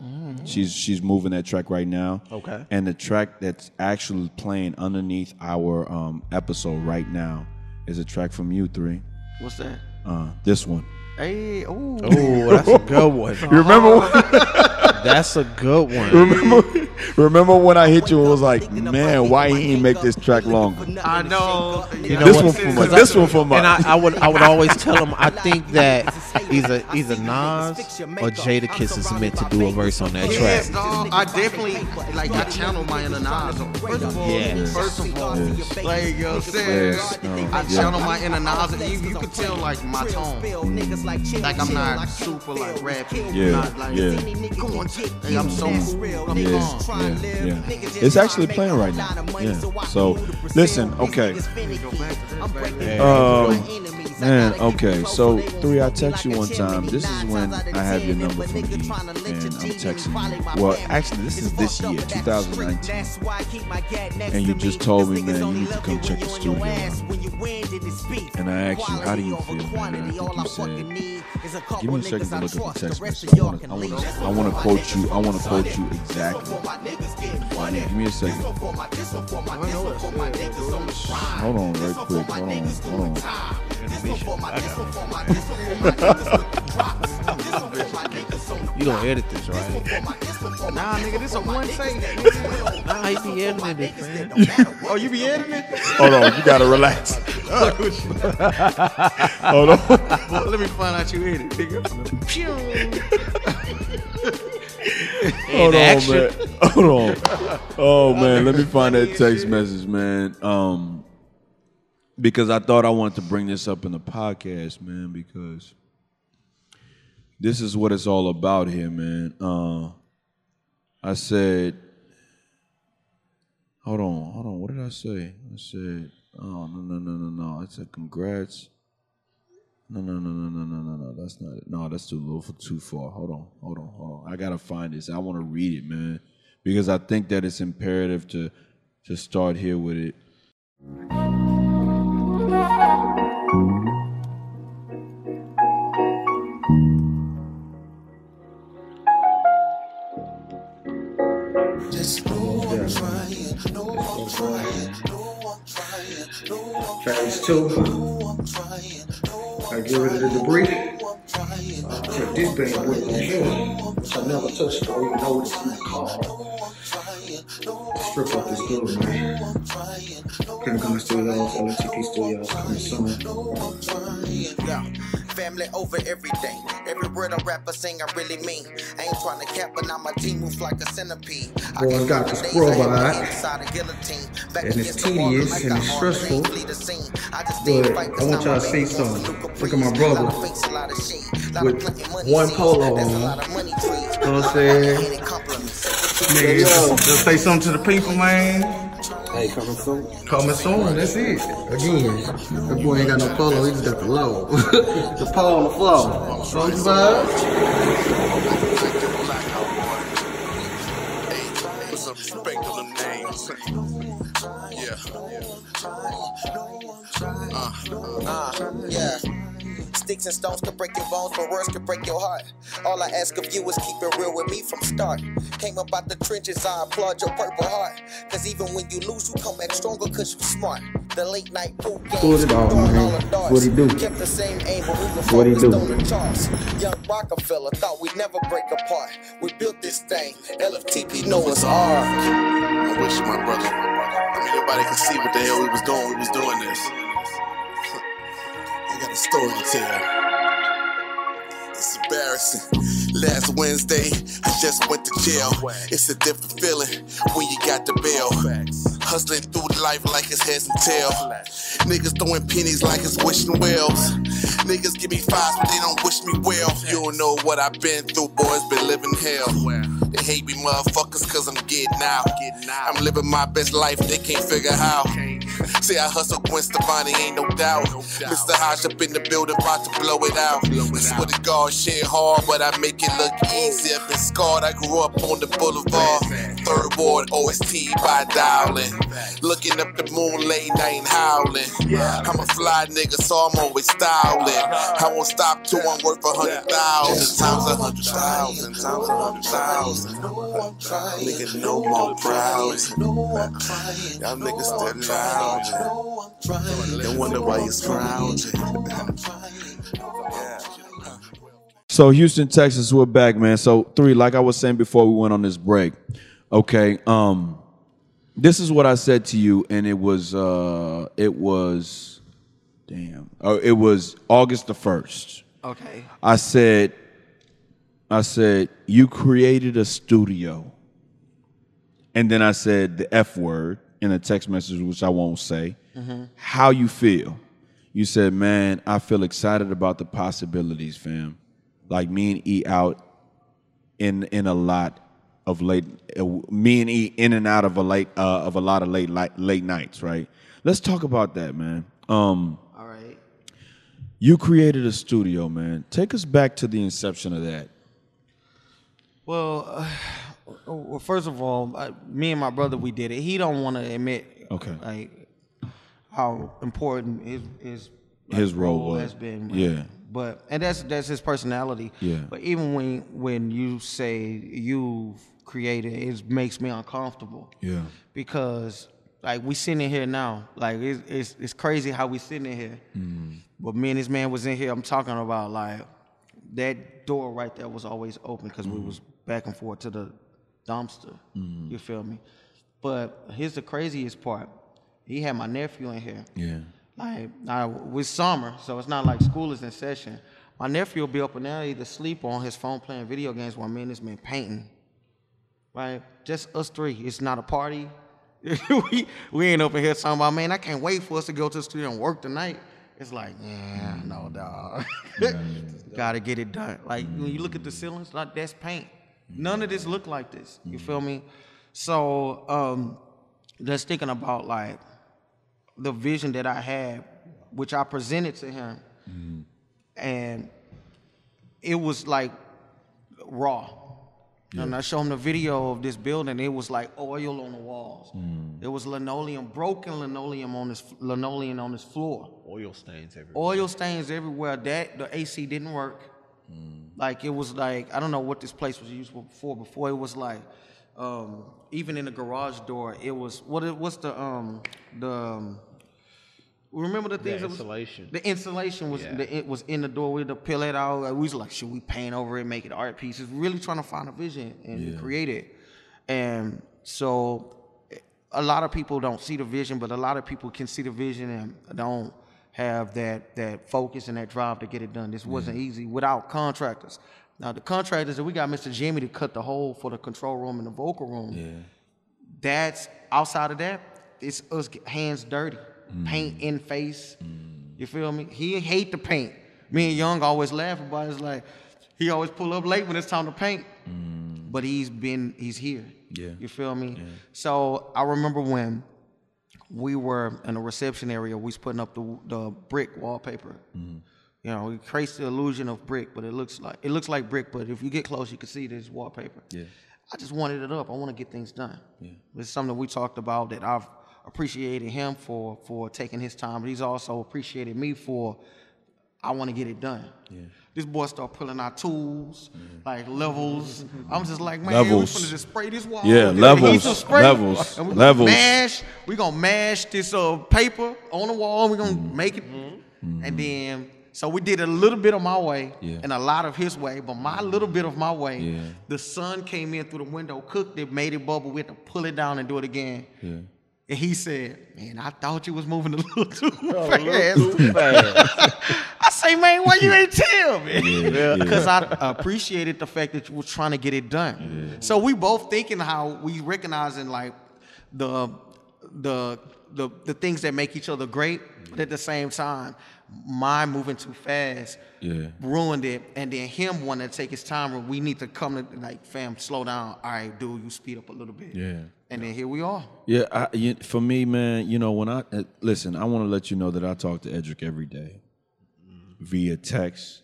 She's she's moving that track right now. Okay. And the track that's actually playing underneath our um, episode right now is a track from you three. What's that? Uh, this one. Hey, ooh. Oh, that's a good one. You remember? Oh. That's a good one. Remember, remember when I hit you and was like, man, why he ain't make this track longer? I know. You know This what? one for my. this one for my. And I, I would I would always tell him I think that either either Nas or Jadakiss is meant to do a verse on that Yes, track. dog. I definitely like I channel my inner Nas. First of all, Yeah. first of all, Yes. like you know what I'm. Yes, no, I yeah. channel my inner Nas, and you, you can tell like my tone. Like I'm not super like rapping. Yeah, not like, yeah. Come on, like, I'm so cool. I'm Yeah, yeah, yeah. It's actually playing right now. Yeah. So, listen, okay. Um, man, okay. So, three, I text you one time. This is when I have your number from E, and I'm texting you. Well, actually, this is this year, 2019. And you just told me, man, you need to come check the studio. And I asked you, how do you feel, man? And I think you said, give me a second to look at the text message. I want to, I want to, I want to quote you. I want to quote you exactly. Give me a second. Hold on, right quick. Hold on, hold on. You gonna edit this, right? Nah, nigga, this a one take. Nah, he be editing it, man. Oh, you be editing it? Hold on, you gotta relax. Hold on. Well, let me find out you edit, nigga. Pew. Hold on, man. Hold on. Oh man, let me find that text message, man. Um, because I thought I wanted to bring this up in the podcast, man, because this is what it's all about here, man. Uh, I said, hold on, hold on. What did I say? I said, oh no, no, no, no, no. I said, congrats. No, no, no, no, no, no, no, no. That's not it. No, that's too little for too far. Hold on, hold on, hold on. I gotta find this. I want to read it, man, because I think that it's imperative to to start here with it. Phase two. I get rid of the debris. Take this bad with here, I never touched or even know what it's even called. Strip up this man. Kevin Gunn Studios, LTP Studios, coming soon. Yeah. Family over everything. Every word a rapper sing, I really mean. I ain't trying to cap, but now my team moves like a centipede. I Boy, got count the days scrub I had inside a guillotine. Back And it's against the wall tedious and it's stressful. flee the scene. I just stay But fight I 'cause want y'all to see baby something. Look at my brother Lot of fakes, a lot of shade. With of plenty money one polo That's a on. lot of money trees. know what I'm saying? Hated compliments. Nigga, just, just say something to the people, man. Hey, coming soon. Coming soon, that's it. Again, that boy ain't got no polo, he just got the low. the pole on the floor. Soldier vibes. Put some respect on them names. Yeah. Uh, yeah. Sticks and stones could break your bones, but words could break your heart. All I ask of you is keep it real with me from start. Came up out the trenches, I applaud your purple heart. Cause even when you lose, you come back stronger cause you smart. The late night pool games, Pulled it off, throwing man. all the darts. What he do? Kept the same aim, but we were What he focused do? on the charts. Young Rockefeller thought we'd never break apart. We built this thing, LFTP Noah's Ark. I wish my brother. I mean, nobody could see what the hell we was doing. We was doing this. I got a story to tell. It's embarrassing. Last Wednesday, I just went to jail. It's a different feeling when you got the bail. Hustling through life like it's heads and tail. Niggas throwing pennies like it's wishing wells. Niggas give me fives, but they don't wish me well. You don't know what I've been through, boys. Been living hell. They hate me, motherfuckers, cause I'm getting out. I'm living my best life, they can't figure how. Say I hustle Gwen Stefani, ain't no doubt. Mr. Hodge up in the building, about to blow it out. I swear to God, shit hard, but I make it look easy. I've been scarred, I grew up on the boulevard. Third ward, OST by dialing. Looking up the moon late night howling. I'm a fly nigga, so I'm always styling. I won't stop till I'm worth a hundred thousand. Times a hundred thousand, times a hundred thousand. Nigga, no more crowds. Y'all niggas still lounging. They wonder why you scrounging. So Houston, Texas, we're back, man. So three, like I was saying before we went on this break. Okay. Um, this is what I said to you, and it was uh it was damn. Oh, it was August the first. Okay. I said, I said, you created a studio. And then I said the F word in a text message, which I won't say. How you feel? You said, man, I feel excited about the possibilities, fam. Like me and E out in in a lot of late, uh, me and E in and out of a late uh, of a lot of late late, late nights, right? Let's talk about that, man. Um, All right. you created a studio, man. Take us back to the inception of that. Well, uh, well, first of all, I, me and my brother, we did it. He don't want to admit, Okay. like how important his his like, His role was. has been. Yeah. But and that's that's his personality. Yeah. But even when when you say you've created, it makes me uncomfortable. Yeah. Because like we sitting in here now, like it's it's, it's crazy how we sitting in here. Mm-hmm. But me and this man was in here. I'm talking about like that door right there was always open because Mm-hmm. we was back and forth to the dumpster. Mm-hmm. You feel me? But here's the craziest part. He had my nephew in here. Yeah. Like now with summer, so it's not like school is in session. My nephew will be up and there either sleep or on his phone playing video games while me and this man painting. Right? Just us three. It's not a party. we, we ain't up in here talking about, man, I can't wait for us to go to the studio and work tonight. It's like, yeah, mm-hmm. no, dog. Gotta get it done. Like mm-hmm. when you look at the ceilings, like that's paint. None of this looked like this. You mm-hmm. feel me? So um just thinking about like the vision that I had, which I presented to him, mm-hmm. and it was like raw. And I showed him the video of this building. It was like oil on the walls. Mm. It was linoleum, broken linoleum on this linoleum on this floor. Oil stains everywhere. Oil stains everywhere. That the AC didn't work. Mm. Like it was like I don't know what this place was used for before. It was like um, even in the garage door, it was what? it- What's the um the um, remember the things that was- the insulation was Yeah. the, it was in the door. We had to peel it out. We was like, should we paint over it, make it art pieces? Really trying to find a vision and create it. And so, a lot of people don't see the vision, but a lot of people can see the vision and don't have that that focus and that drive to get it done. This wasn't mm-hmm. easy without contractors. Now the contractors that we got, Mr. Jimmy to cut the hole for the control room and the vocal room Yeah. that's outside of that, it's us get hands dirty, mm. paint in face. Mm. You feel me? He hate the paint. Me and Young always laugh about it. It's like he always pull up late when it's time to paint. Mm. But he's been he's here. Yeah. You feel me? So I remember when we were in a reception area, we was putting up the the brick wallpaper. Mm-hmm. You know, it creates the illusion of brick, but it looks like it looks like brick, but if you get close, you can see there's wallpaper. Yeah. I just wanted it up. I want to get things done. Yeah. It's something we talked about that I've appreciated him for for taking his time, but he's also appreciated me for I want to get it done. Yeah. This boy start pulling out tools, like levels. I'm just like, man, Levels. we finna just spray this wall. Yeah, levels, spray, levels, and we gonna levels. Mash. We gonna mash this uh, paper on the wall. We gonna Mm-hmm. make it, and then so we did a little bit of my way Yeah. and a lot of his way. But my little bit of my way, Yeah. the sun came in through the window, cooked it, made it bubble. We had to pull it down and do it again. Yeah. And he said, "Man, I thought you was moving a little too Oh, fast." I say, "Man, why you ain't tell me?" Yeah. Because I appreciated the fact that you were trying to get it done. So we both thinking how we recognizing like the the the the things that make each other great, but at the same time, my moving too fast Yeah. ruined it, and then him wanting to take his time. where We need to come to like, fam, slow down. All right, dude, you speed up a little bit. Yeah. And then here we are. Yeah, I, you, for me, man, you know, when I uh, listen, I want to let you know that I talk to Edric every day via text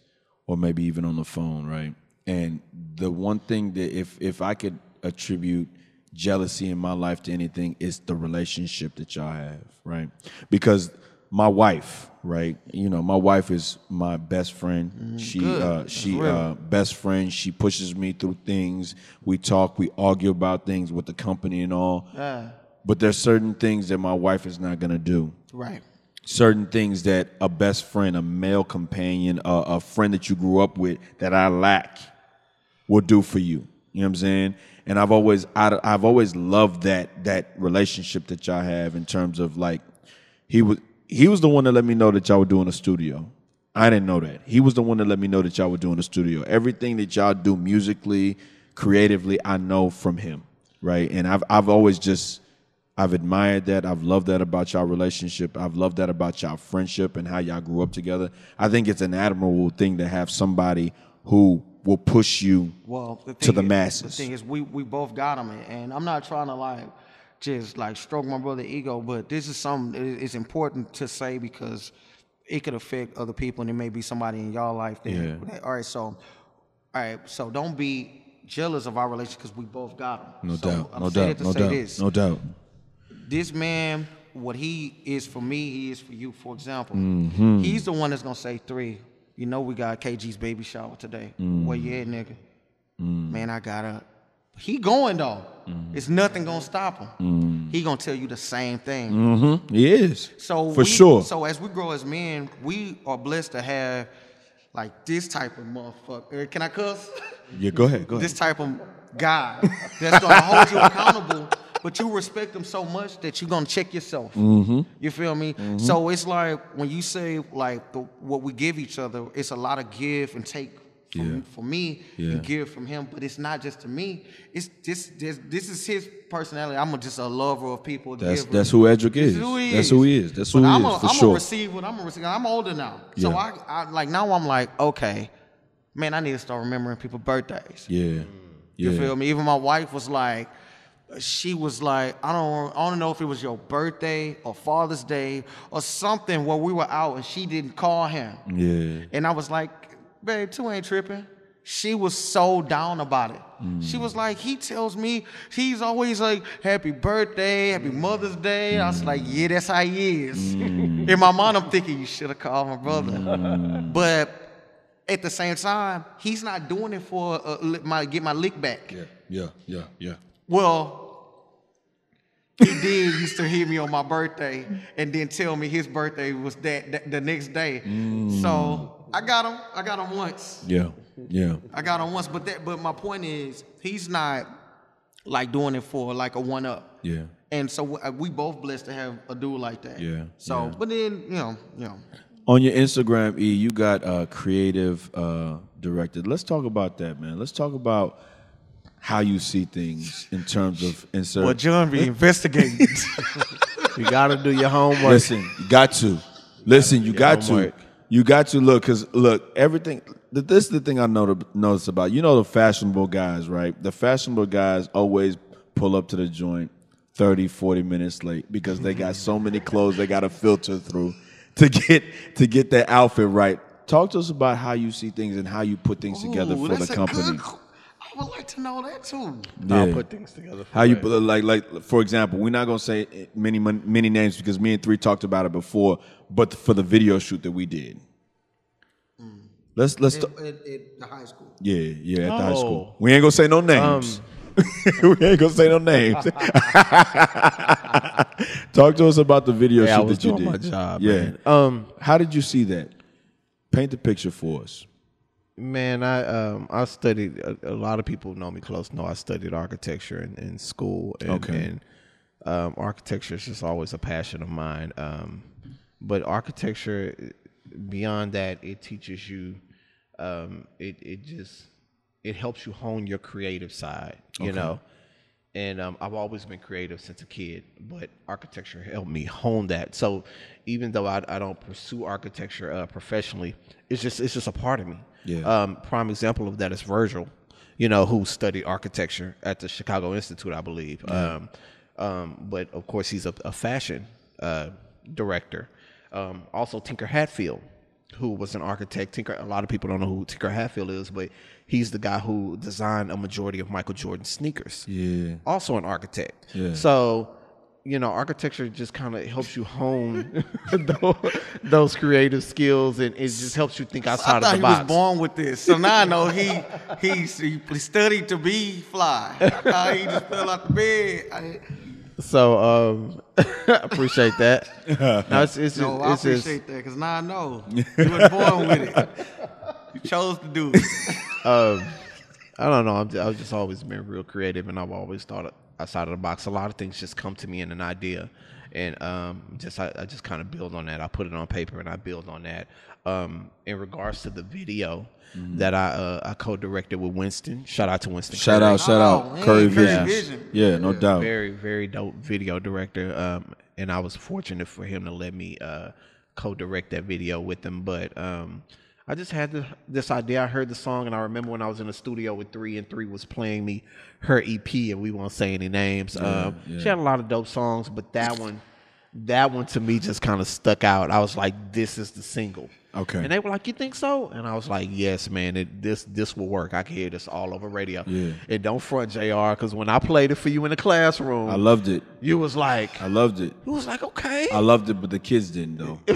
or maybe even on the phone, right? And the one thing that if if I could attribute jealousy in my life to anything, it's the relationship that y'all have, right? Because my wife, right? You know, my wife is my best friend. she good. uh she uh best friend. She pushes me through things. We talk, we argue about things with the company and all. But there's certain things that my wife is not gonna do. Right. Certain things that a best friend, a male companion, a, a friend that you grew up with that I lack will do for you. You know what I'm saying? And I've always I, I've always loved that that relationship that y'all have in terms of like he was he was the one that let me know that y'all were doing a studio. I didn't know that. He was the one that let me know that y'all were doing a studio. Everything that y'all do musically, creatively, I know from him, right? And I've I've always just I've admired that. I've loved that about y'all relationship. I've loved that about y'all friendship and how y'all grew up together. I think it's an admirable thing to have somebody who will push you Well, the to the is- masses. The thing is, we we both got them, and I'm not trying to like just like stroke my brother ego, but this is something that is important to say because it could affect other people, and it may be somebody in y'all life. That, Yeah. that- all right, so all right, so don't be jealous of our relationship because we both got them. no so doubt. I'm No doubt. to No say doubt. This No doubt. This man, what he is for me, he is for you. For example, Mm-hmm. he's the one that's gonna say three. You know, we got KG's baby shower today. Where you at, nigga? Mm. Man, I gotta. He going though. Mm-hmm. It's nothing gonna stop him. He gonna tell you the same thing. Mm-hmm. He is. So for we- sure. So as we grow as men, we are blessed to have like this type of motherfucker. Uh, Can I cuss? yeah. Go ahead. Go ahead. this type of guy that's gonna hold you accountable, but you respect them so much that you're gonna check yourself. Mm-hmm. You feel me? So it's like when you say like the, what we give each other, it's a lot of give and take. From, Yeah. for me Yeah. and give from him, but it's not just to me. It's this this this is his personality. I'm just a lover of people. That's giver. that's who Edric is. is who he That's who he is. That's But who he I'm is for I'm sure. a receiver. I'm a receiver. I'm older now, so Yeah. I, I like now. I'm like, okay, man, I need to start remembering people's birthdays. yeah. Yeah. You feel me? Even my wife was like, she was like, I don't, I don't know if it was your birthday or Father's Day or something where we were out and she didn't call him. Yeah. And I was like, babe, two ain't tripping. She was so down about it. Mm. She was like, he tells me he's always like, happy birthday, happy Mother's Day. I was like, yeah, that's how he is. Mm. In my mind, I'm thinking, you should have called my brother. Mm. But at the same time, he's not doing it for uh, my get my lick back. Yeah. Yeah. Yeah. Yeah. Well, he did used to hit me on my birthday and then tell me his birthday was that, that the next day. So I got him. I got him once. Yeah. Yeah. I got him once. But that. But my point is, he's not like doing it for like a one up. Yeah. And so we- uh, both blessed to have a dude like that. Yeah, So, yeah. but then you know, you know, On your Instagram, E, you got a creative uh, director. Let's talk about that, man. Let's talk about how you see things in terms of insert. well, John be investigating. You got to do your homework. Listen, you got to. Listen, you got to. You got to look because look, everything. th- This is the thing I know notice about you know the fashionable guys, right? The fashionable guys always pull up to the joint 30, 40 minutes late because they got so many clothes they got to filter through to get to get that outfit right. Talk to us about how you see things and how you put things together for that's the a company. good qu- I would like to know that too. I'll put things together. For How you it. put like like for example, we're not gonna say many many names because me and three talked about it before, but for the video shoot that we did, let's let's t- At, at the high school. yeah yeah at the high school. Oh. We ain't gonna say no names. we ain't gonna say no names. Talk to us about the video Yeah, I shoot was that you doing did. my job, Yeah. man. Um, How did you see that? Paint the picture for us. Man, I um I studied. A, a lot of people know me close. Know I studied architecture in, in school. And, Okay. And um, architecture is just always a passion of mine. Um, but architecture, beyond that, it teaches you. Um, it it just it helps you hone your creative side. You know. And um, I've always been creative since a kid, but architecture helped me hone that. So even though I, I don't pursue architecture uh, professionally, it's just it's just a part of me. Yeah. Um, prime example of that is Virgil, you know, who studied architecture at the Chicago Institute, I believe. Um, um, but of course, he's a, a fashion uh, director. Um, also, Tinker Hatfield, who was an architect. Tinker, a lot of people don't know who Tinker Hatfield is, but he's the guy who designed a majority of Michael Jordan's sneakers. Yeah. Also, an architect. Yeah. So. You know, architecture just kind of helps you hone those, creative skills, and it just helps you think outside of he the box. was born with this, so now I know he he, he studied to be fly. I thought he just fell out the bed. I, So um, I appreciate that. No, it's, it's, No, just, I it's just- appreciate that because now I know you were born with it. You chose to do it. I don't know. I'm, I've just always been real creative, and I've always thought outside of the box. A lot of things just come to me in an idea, and um, just I, I just kind of build on that. I put it on paper, and I build on that. Um, in regards to the video Mm-hmm. that I uh, I co-directed with Winston. Shout out to Winston. Shout Curry. out, shout Oh, out, man, Curry Curry Vision. Yeah, no doubt. very very dope video director um and i was fortunate for him to let me uh co-direct that video with him but um i just had the, this idea i heard the song and i remember when i was in the studio with three and three was playing me her ep and we won't say any names um she had a lot of dope songs but that one that one to me just kind of stuck out i was like this is the single Okay. and they were like, "You think so?" And I was like, "Yes, man. It, this this will work. I can hear this all over radio." Yeah. And don't front, Jr. Because when I played it for you in the classroom, I loved it. you was like, I loved it. you was like, okay. I loved it, but the kids didn't though.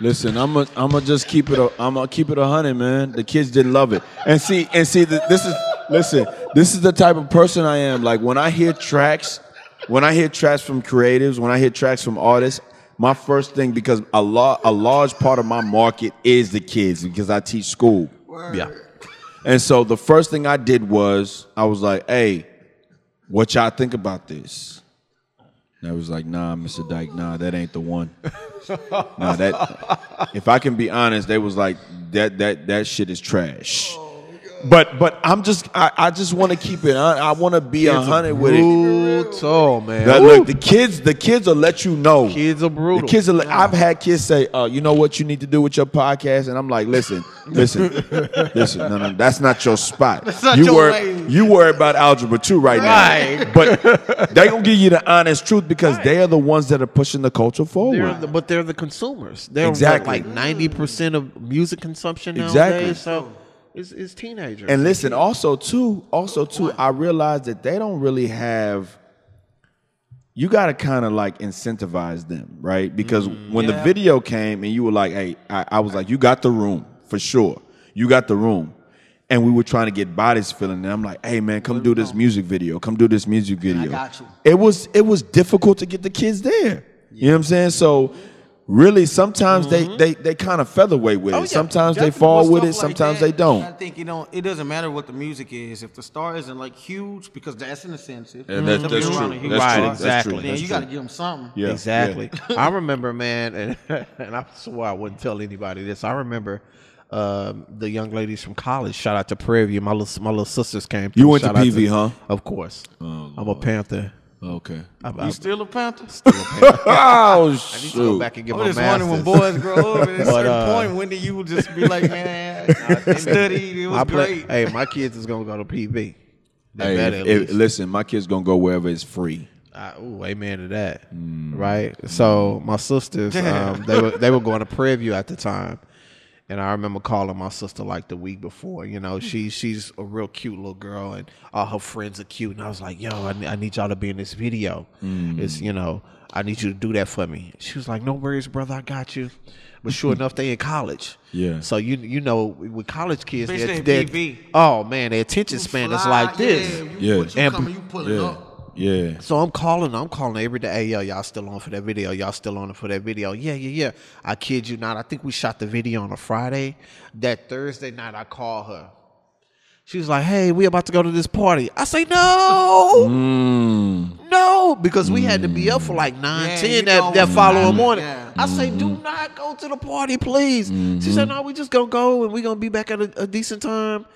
Listen, I'm gonna I'm gonna just keep it. A, I'm gonna keep it a hundred, man. The kids didn't love it, and see and see. The, this is listen. This is the type of person I am. Like when I hear tracks, when I hear tracks from creatives, when I hear tracks from artists, my first thing because a lot a large part of my market is the kids because I teach school. yeah. And so the first thing I did was I was like, "Hey, what y'all think about this?" And I was like, "Nah, Mr. Dyke, nah, that ain't the one." nah, that. If I can be honest, they was like, "That that that shit is trash." But but I'm just I, I just want to keep it. I, I want to be a hundred with it. brutal, man. That, look, the kids the kids will let you know. kids are brutal. The kids are. Like, I've had kids say, "Uh, you know what you need to do with your podcast," and I'm like, "Listen, listen, listen. No, no, that's not your spot. not you your worry, lane." you worry about algebra two right, Right. now, but they gonna give you the honest truth because they are the ones that are pushing the culture forward. they're the, but they're the consumers. They're Exactly. like ninety percent of music consumption nowadays. Exactly. So it's, it's teenagers. And listen, also too, also too, I realized that they don't really have. You got to kind of like incentivize them, right? Because mm-hmm. when the video came and you were like, "Hey," I, I was like, "You got the room for sure. You got the room." And we were trying to get bodies filling, and I'm like, "Hey, man, come do this music video. Come do this music video." got you. It was it was difficult to get the kids there. You know what I'm saying? So. Really, sometimes they they they kind of featherweight with it. Oh, yeah, sometimes they fall with it. like Sometimes that, they don't. I think you know it doesn't matter what the music is. If the star isn't like huge, because that's an incentive. Yeah, that's- to that's true. a huge That's Right, true. star, That's exactly. true. Then That's you got to give them something. Yeah, Exactly. I remember, man, and, and I swore I wouldn't tell anybody this. I remember um, the young ladies from college. Shout out to Prairie View. My little my little sisters came. You went to Shout out PV, huh? Of course. I'm a Panther. Okay. I, I, You still a Panther? oh shoot. I need to go back and get I'm my just wondering when boys grow up at a But, certain uh, point, when do you just be like, man, I studied, it was I play, great. hey, my kids is gonna go to PV. They Hey, better if- if- listen, my kids gonna go wherever it's free. I, ooh, amen to that. Mm. Right. So my sisters, um, they were they were going to Prairie View at the time, and I remember calling my sister like the week before. You know, she she's a real cute little girl, and all her friends are cute. And I was like, Yo, I, I need y'all to be in this video. Mm. It's you know, I need you to do that for me. She was like, No worries, brother, I got you. But sure enough, they in college. Yeah. So you you know, with college kids, Especially they're- they're- PV. oh man, their attention span is like this. Yeah, Yeah. You And- coming, you pulling Yeah, up. Yeah. So I'm calling, I'm calling every day. Hey, yo, y'all still on for that video? Y'all still on for that video? Yeah, yeah, yeah. I kid you not. I think we shot the video on a Friday. That Thursday night, I call her. She was like, "Hey, we about to go to this party." I say, "No, no," because we had to be up for like nine, Yeah, ten that, that following morning. Yeah. I say, "Do not go to the party, please." She said, "No, we just gonna go and we gonna be back at a, a decent time."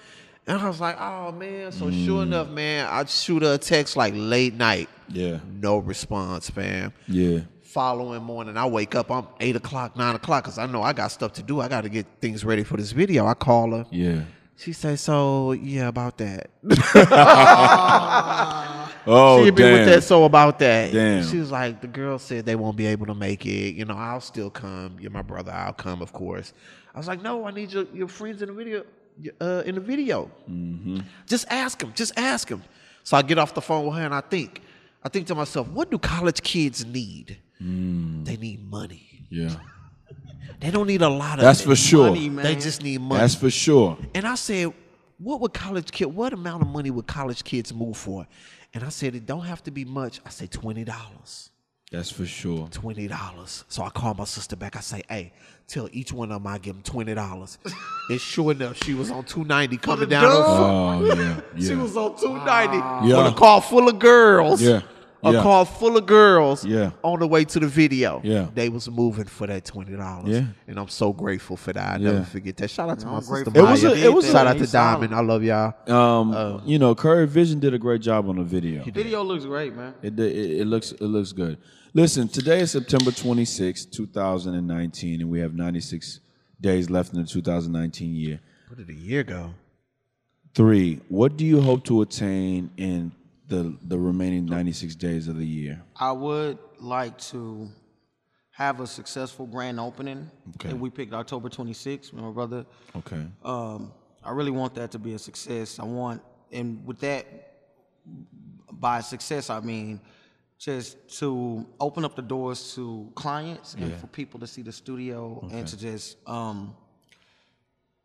And I was like, "Oh man!" So sure enough, mm. man, I shoot her a text like late night. Yeah. No response, fam. Yeah. Following morning, I wake up. I'm eight o'clock, nine o'clock, cause I know I got stuff to do. I got to get things ready for this video. I call her. Yeah. She say, "So yeah, about that." Oh, she damn. with that. So about that. Damn. She was like, "The girl said they won't be able to make it. You know, I'll still come. You're my brother. I'll come, of course." I was like, "No, I need your your friends in the video. Uh, in the video. Just ask them. Just ask them." So I get off the phone with her and I think, I think to myself, what do college kids need? They need money. Yeah. They don't need a lot of That's it. for sure. Money, man. They just need money. That's for sure. and I said, what would college kid? What amount of money would college kids move for? And I said, it don't have to be much. I said, $20. That's for sure. twenty dollars. So I called my sister back. I say, "Hey, tell each one of them I give them twenty dollars." and sure enough, she was on two ninety coming down. the- Oh yeah, She was on two ninety Yeah. with a car full of girls. Yeah. A Yeah. car full of girls. Yeah. On the way to the video. Yeah. They was moving for that twenty dollars. Yeah. And I'm so grateful for that. I Yeah. never forget that. Shout out to my I'm sister It was a- it was a- Shout out to He's solid. Diamond. I love y'all. Um, you know, Curry Vision did a great job on the video. Video looks great, man. It, it it looks it looks good. Listen, today is September 26, 2019, and we have 96 days left in the 2019 year. Where did a year go? Three, what do you hope to attain in the the remaining 96 days of the year? I would like to have a successful grand opening. Okay. And we picked October 26th, my brother. Okay. Um, I really want that to be a success. I want, and with that, by success, I mean just to open up the doors to clients and for people to see the studio and to just um,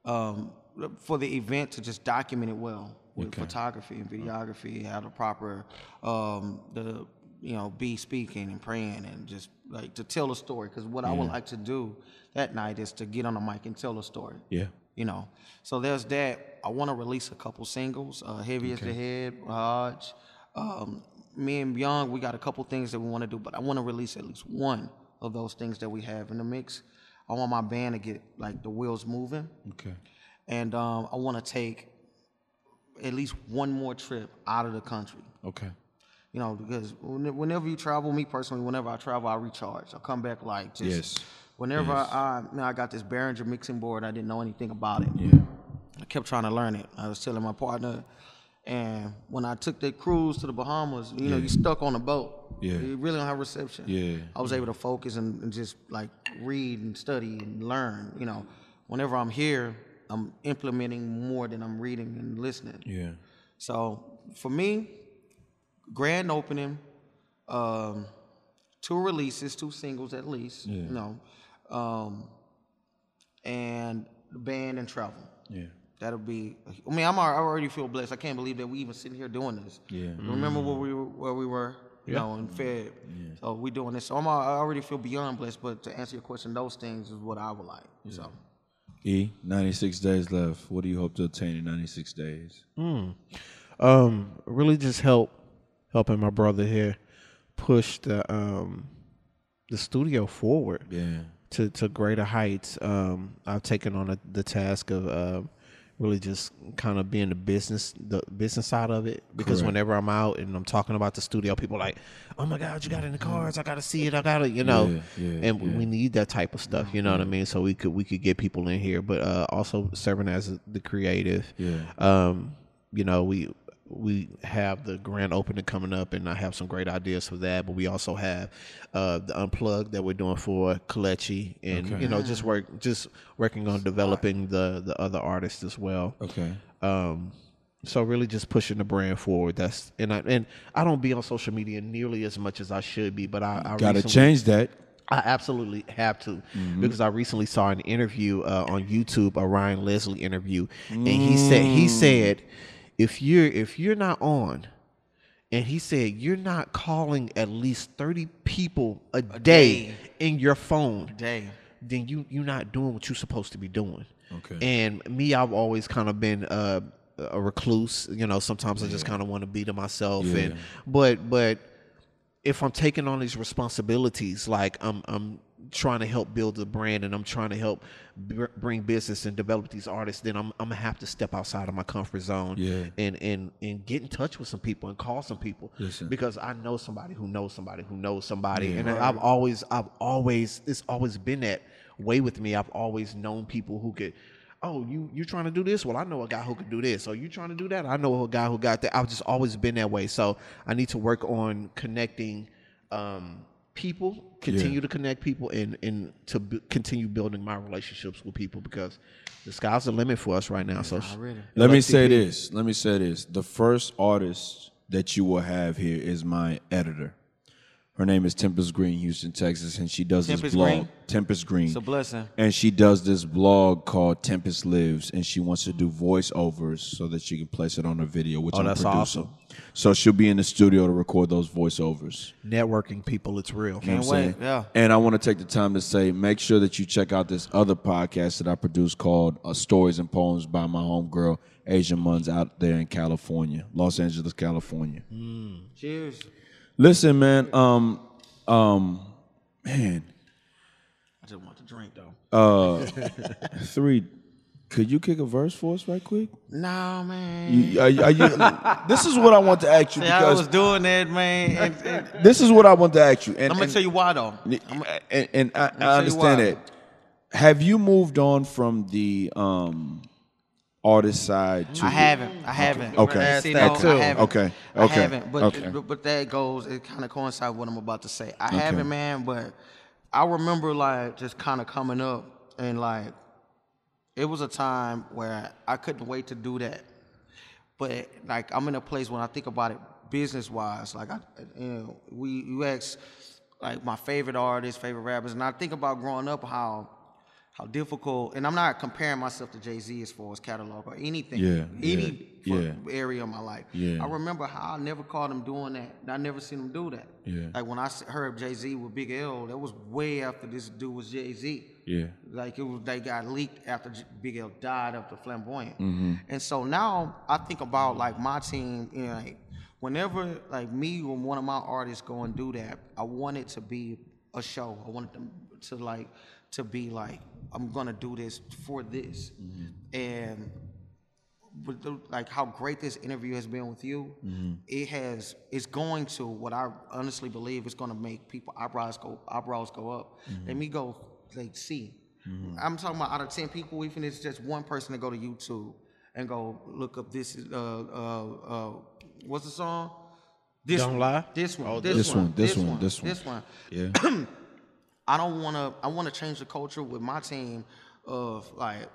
um, for the event to just document it well with photography and videography, have the proper um, the you know be speaking and praying and just like to tell a story. Because what I would like to do that night is to get on the mic and tell a story Yeah. you know. So there's that. I want to release a couple singles. Uh, Heavy as the Head, Raj. Um, me and Young, we got a couple things that we want to do, but I want to release at least one of those things that we have in the mix. I want my band to get like the wheels moving, Okay. and um, I want to take at least one more trip out of the country. Okay. You know, because whenever you travel, me personally, whenever I travel, I recharge. I come back like just. Yes. Whenever I, I, now I got this Behringer mixing board, I didn't know anything about it. Yeah. I kept trying to learn it. I was telling my partner, and when I took that cruise to the Bahamas, you know, you stuck on a boat. Yeah. You really don't have reception. Yeah. I was able to focus and, and just like read and study and learn. You know, whenever I'm here, I'm implementing more than I'm reading and listening. Yeah. So for me, grand opening, um, two releases, two singles at least. Yeah. You know, um, and the band and travel. Yeah. That'll be. I mean, I'm I already feel blessed. I can't believe that we even sitting here doing this. Yeah. Remember where we were, where we were, you know, in Fed. So we doing this. So I'm, I already feel beyond blessed. But to answer your question, those things is what I would like. So E, 96 days left. What do you hope to attain in 96 days? um, really just help helping my brother here push the um the studio forward Yeah. to to greater heights. Um, I've taken on a, the task of um really just kind of being the business the business side of it because Correct. whenever I'm out and I'm talking about the studio, people are like, "Oh my God, you got it in the cars! I got to see it! I got to," you know. Yeah, yeah, and yeah. we need that type of stuff. You know what I mean? So we could we could get people in here, but uh, also serving as the creative. Yeah. Um, you know, we we have the grand opening coming up, and I have some great ideas for that. But we also have uh, the unplugged that we're doing for Kalechi, and Okay. you know, just work just working on developing the the other artists as well. Okay. Um, so really just pushing the brand forward. That's and I and I don't be on social media nearly as much as I should be, but I, I Got to recently- change that. I absolutely have to because I recently saw an interview uh, on YouTube, a Ryan Leslie interview, and he said he said if you're if you're not on, and he said you're not calling at least thirty people a, day, day. in your phone, day. then you you're not doing what you're supposed to be doing. Okay. And me, I've always kind of been uh, a recluse. You know, sometimes I just kind of want to be to myself. Yeah. And but but if I'm taking on these responsibilities, like I'm I'm trying to help build the brand and I'm trying to help br- bring business and develop these artists, then I'm I'm gonna have to step outside of my comfort zone Yeah. and and and get in touch with some people and call some people Listen. because I know somebody who knows somebody who knows somebody, and I've always I've always it's always been that way with me. I've always known people who could. Oh, you you trying to do this? Well, I know a guy who could do this. Or you trying to do that? I know a guy who got that. I've just always been that way. So I need to work on connecting um, people, continue to connect people, and and to b- continue building my relationships with people because the sky's the limit for us right now. So Let me say this. Let me say this. The first artist that you will have here is my editor. Her name is Tempest Green, Houston, Texas, and she does this blog. Green? Tempest Green. It's a blessing. And she does this blog called Tempest Lives, and she wants to do voiceovers so that she can place it on her video, which Oh, I'm that's producing. awesome. So she'll be in the studio to record those voiceovers. Networking people, it's real. You know I'm wait, saying? yeah. And I want to take the time to say, make sure that you check out this other podcast that I produce called uh, Stories and Poems by my homegirl, Asian Muns out there in California, Los Angeles, California. Cheers. Listen, man, um, um, man, I just want to drink though. Uh, three, could you kick a verse for us right quick? No, man. You- are are you- this is what I want to ask you See, I was doing that, man. And, and this is what I want to ask you. And, I'm gonna and- tell you why though. and, I, I understand that. Have you moved on from the um, artist side to I haven't. I haven't. Okay. See, That no, too. I haven't. Okay. I Okay. haven't. But, Okay. but but that goes. It kind of coincides with what I'm about to say. I haven't, man. But I remember like just kind of coming up and like it was a time where I couldn't wait to do that. But like I'm in a place when I think about it business wise, like I, you know, we you ask like my favorite artists, favorite rappers, and I think about growing up how how difficult. And I'm not comparing myself to Jay Z as far as catalog or anything, Yeah, any yeah, fu- area of my life. Yeah. I remember how I never caught him doing that. I never seen him do that. Yeah. Like I heard Jay Z with Big L, that was way after this dude was Jay Z. Yeah. Like it was, they got leaked after Big L died after Flamboyant. Mm-hmm. And so now I think about like my team, you know, like whenever like me or one of my artists go and do that, I want it to be a show. I want them to like to be like I'm gonna do this for this, and with the, like how great this interview has been with you, it has it's going to what I honestly believe is going to make people eyebrows go eyebrows go up. Let me go like see. I'm talking about out of ten people, even if it's just one person to go to YouTube and go look up this uh uh uh what's the song? This Don't one, Lie? This one. this this, one, one. this one, this one. This one. Yeah. I don't want to. I want to change the culture with my team of like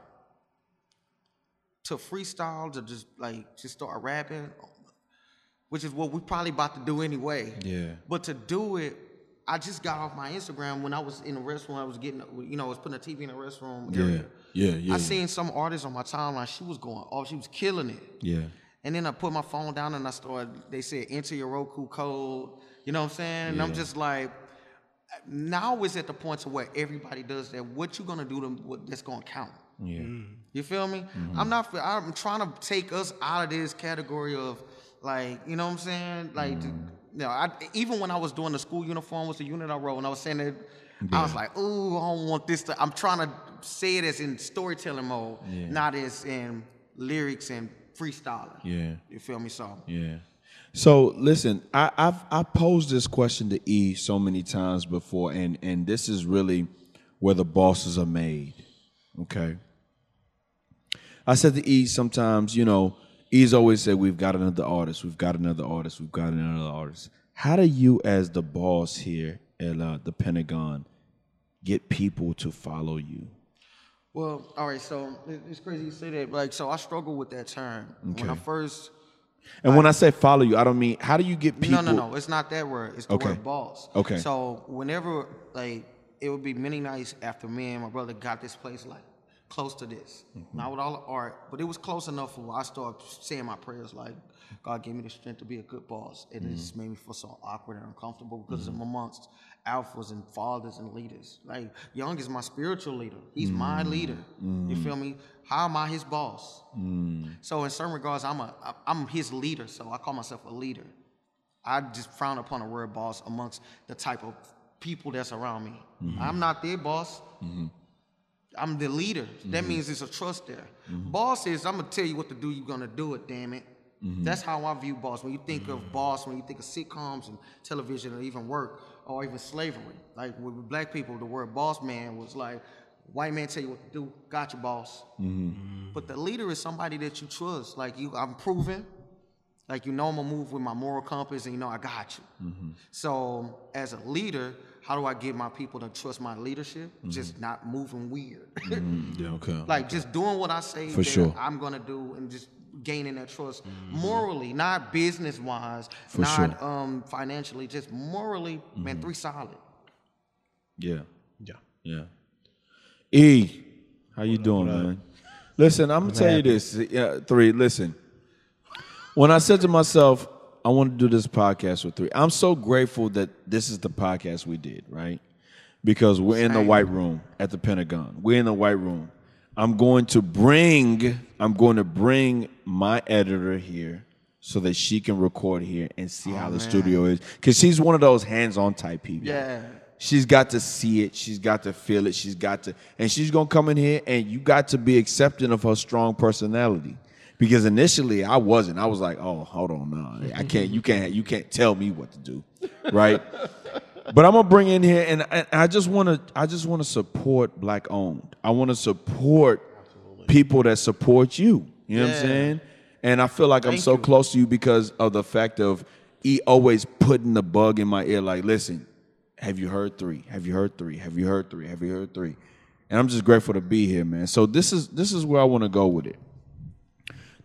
to freestyle to just like just start rapping, which is what we probably about to do anyway. Yeah. But to do it, I just got off my Instagram when I was in the restroom. I was getting, you know, I was putting a TV in the restroom Yeah. area. Yeah. Yeah. I seen some artists on my timeline. She was going off. She was killing it. Yeah. And then I put my phone down and I started, they said, enter your Roku code. You know what I'm saying? And I'm just like, now it's at the point to where everybody does that. What you gonna do to what that's gonna count? Yeah. Mm-hmm. You feel me? Mm-hmm. I'm not. I'm trying to take us out of this category of like, you know what I'm saying? Like, to- you know, I, even when I was doing the school uniform was the unit I wrote, and I was saying that, I was like, ooh, I don't want this to. I'm trying to say it as in storytelling mode, not as in lyrics and freestyling. Yeah. You feel me? So Yeah. So listen, I, I've I posed this question to E so many times before, and and this is really where the bosses are made. Okay. I said to E sometimes, you know, E's always said we've got another artist, we've got another artist, we've got another artist. How do you, as the boss here at uh, the Pentagon, get people to follow you? Well, all right. So it's crazy you say that. Like, so I struggle with that term when I first. And when I say follow you, I don't mean how do you get people? No, no, no. It's not that word. It's the Okay. word boss. Okay. So whenever like it would be many nights after me and my brother got this place like close to this, Mm-hmm. not with all the art, but it was close enough for I started saying my prayers like, God gave me the strength to be a good boss. And it just Mm-hmm. made me feel so awkward and uncomfortable because I'm amongst alphas and fathers and leaders. Like Young is my spiritual leader. He's my Mm-hmm. leader. You feel me? How am I his boss? Mm. So in certain regards, I'm a I'm his leader. So I call myself a leader. I just frown upon the word boss amongst the type of people that's around me. Mm-hmm. I'm not their boss. Mm-hmm. I'm the leader. That mm-hmm. means there's a trust there. Boss is I'm gonna tell you what to do. You're gonna do it. Damn it. That's how I view boss. When you think of boss, when you think of sitcoms and television or even work or even slavery, like with black people, the word boss man was like white man tell you what to do. Got your boss. Mm-hmm. But the leader is somebody that you trust. Like you, I'm proven. Like you know, I'm gonna move with my moral compass, and you know I got you. Mm-hmm. So as a leader, how do I get my people to trust my leadership? Mm-hmm. Just not moving weird. Yeah, okay. like just doing what I say For that sure. I'm gonna do, and just gaining that trust morally, not business wise, For not sure. um financially, just morally. Man, three solid. Yeah. Yeah. Yeah. E, how you doing, man? Listen, I'm gonna tell you this. Yeah, three. Listen, when I said to myself, I want to do this podcast with three. I'm so grateful that this is the podcast we did, right? Because we're in the white room at the Pentagon. We're in the white room. I'm going to bring. I'm going to bring my editor here so that she can record here and see how the studio is. Because she's one of those hands-on type people. Yeah. She's got to see it. She's got to feel it. She's got to, and she's gonna come in here, and you got to be accepting of her strong personality. Because initially, I wasn't. I was like, "Oh, hold on, no, I can't. You can't. You can't tell me what to do, right?" but I'm gonna bring in here, and, and I just want to. I just want to support black owned. I want to support people that support you. You know what I'm saying? And I feel like I'm so you. close to you because of the fact of he always putting the bug in my ear, like, listen, have you heard three? Have you heard three? Have you heard three? Have you heard three? And I'm just grateful to be here, man. So this is this is where I want to go with it.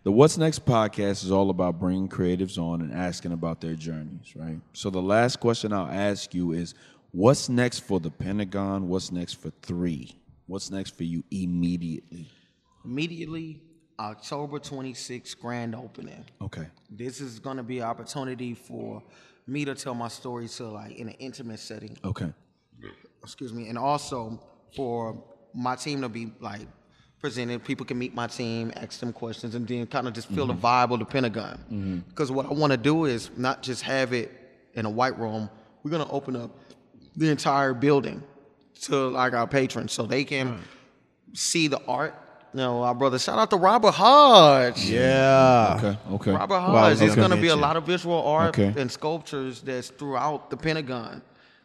The What's Next podcast is all about bringing creatives on and asking about their journeys, right? So the last question I'll ask you is, what's next for the Pentagon? What's next for three? What's next for you immediately? Immediately, October 26th, grand opening. Okay. This is gonna be an opportunity for me to tell my story to like in an intimate setting. Okay. excuse me, and also for my team to be like presented. People can meet my team, ask them questions, and then kind of just feel the mm-hmm. vibe of the Pentagon. Mm-hmm. Because what I want to do is not just have it in a white room. We're gonna open up the entire building to like our patrons, so they can see the art. You know, our brother. Shout out to Robert Hodge. Yeah. Okay. Okay. Robert Hodge. was There's gonna going to be a lot of visual art Okay. and sculptures that's throughout the Pentagon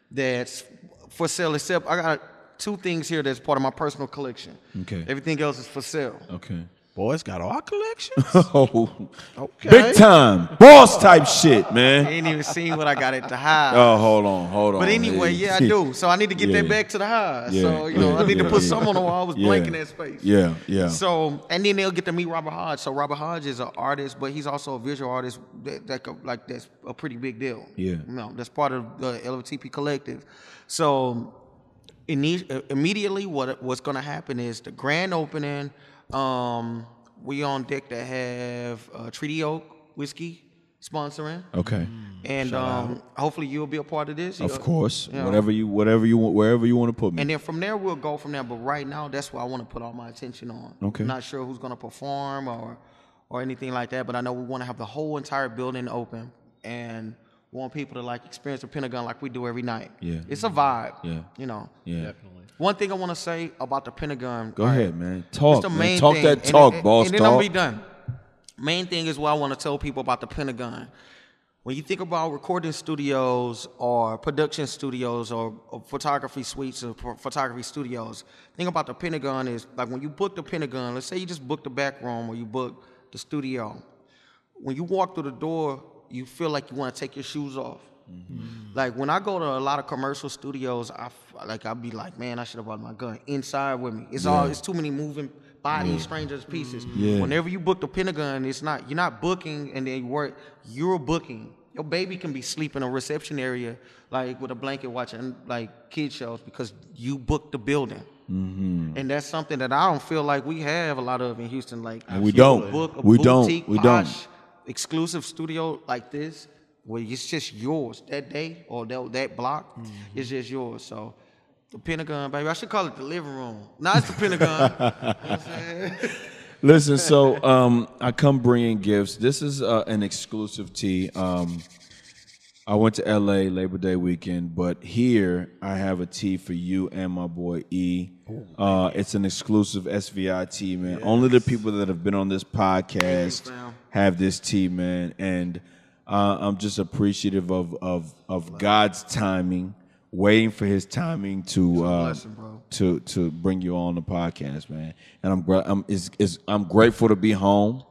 that's for sale. Except I got two things here that's part of my personal collection. Okay. Everything else is for sale. Okay. Boys got all collections. Oh, Okay. big time, boss type shit, man. I ain't even seen what I got at the high. Oh, hold on, hold on. But anyway, yeah, I do. So I need to get Yeah. that back to the high. Yeah, So you know, yeah, I need to put some on the wall. I was blanking that space. Yeah, yeah. So and then they'll get to meet Robert Hodge. So Robert Hodge is an artist, but he's also a visual artist. That, that like that's a pretty big deal. Yeah. You know, that's part of the LFTP collective. So immediately, what what's going to happen is the grand opening. Um, we on deck to have uh, Treaty Oak whiskey sponsoring, Okay. and um, hopefully you'll be a part of this. Of You'll- course. you know. Whatever you, whatever you want, wherever you want to put me. And then from there we'll go from there. But right now, that's what I want to put all my attention on. Okay. I'm not sure who's gonna perform or or anything like that, but I know we want to have the whole entire building open and want people to like experience the Pentagon like we do every night. Yeah. It's a vibe. Yeah. You know. yeah. definitely. One thing I want to say about the Pentagon. Go all ahead, man. Talk, It's the man. main Talk thing. that talk, and, boss. And then talk. I'm be done. Main thing is what I want to tell people about the Pentagon. When you think about recording studios or production studios or, or photography suites or ph- photography studios, think about the Pentagon is like when you book the Pentagon. Let's say you just book the back room or you book the studio. When you walk through the door, you feel like you want to take your shoes off. Like when I go to a lot of commercial studios, I like I'll be like, man, I should have brought my gun inside with me. It's all it's too many moving bodies, strangers, pieces. Yeah. Whenever you book the Pentagon, it's not you're not booking and then you work. You're booking. Your baby can be sleeping in a reception area, like with a blanket, watching like kid shows because you booked the building. Mm-hmm. And that's something that I don't feel like we have a lot of in Houston. Like we don't. book a We don't. We don't. Exclusive studio like this where it's just yours that day or that, that block Mm-hmm. it's just yours so the pentagon baby i should call it the living room now it's the pentagon You know what I'm saying? Listen, so um, I come bringing gifts. This is uh, an exclusive tee. Um, I went to LA Labor Day weekend, but here I have a tee for you and my boy E. Uh, it's an exclusive SVI tee, man. Only the people that have been on this podcast. Have this team, man. And uh, I'm just appreciative of, of of God's timing, waiting for His timing to uh, blessing, to to bring you on the podcast, man. And I'm I'm is is I'm grateful to be home.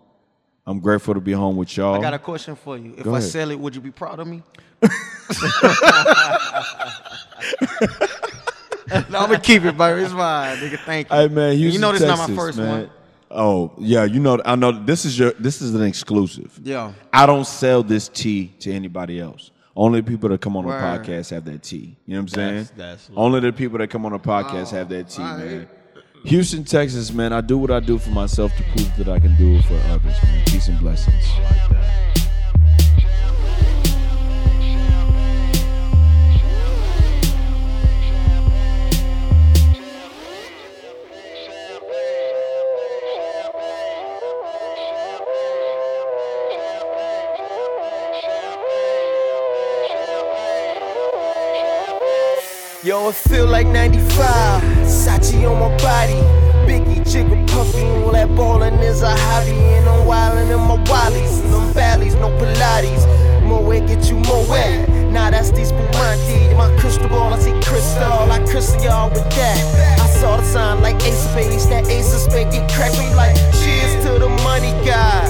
I'm grateful to be home with y'all. i got a question for you if Go i ahead. sell it would you be proud of me no, I'm gonna keep it, baby. It's fine, nigga. Thank you. Hey man, And Houston, you know this Texas, not my first man. one. Oh yeah, you know I know this is your this is an exclusive. Yeah. I don't sell this tea to anybody else. Only people that come on the Word. podcast have that tea. You know what I'm saying? That's- that's Only the people that come on the podcast have that tea, man. Houston, Texas, man. I do what I do for myself to prove that I can do it for others, man. Peace and blessings. Yo, it feel like 95. Sachi on my body. Biggie, Jigga, puffy, all that ballin' is a hobby. And I'm wildin' in my wallies. Them valleys, no Pilates. More wet, get you more wet. Nah, that's these Spumante. My crystal ball, I see crystal. I crystal y'all with that. I saw the sign like Ace of Spades. That Ace of Spades get cracked like cheers to the money guys.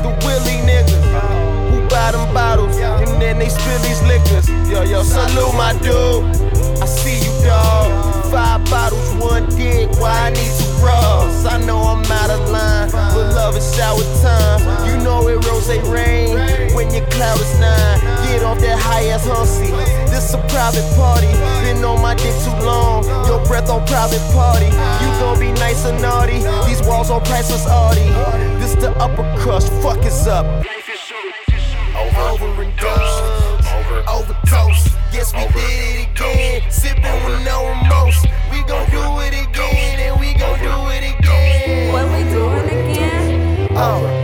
The Willie niggas who buy them bottles and then they spill these liquors. Yo, yo, salute my dude. I see you, dog. Five bottles, one dick. Why I need two bras? I know I'm out of line, but love is shower time. You know it rose rain when your cloud is nine. Get off that high ass hussy. This a private party. Been on my dick too long. Your breath on private party. You gon' be nice and naughty. These walls on priceless Audi. This the upper crust. Fuck is up. Over and done. Overdose. Yes, we Over. did it again. Sipping with no remorse. We gon' do it again, and we gon' do it again. What we doing again? Over.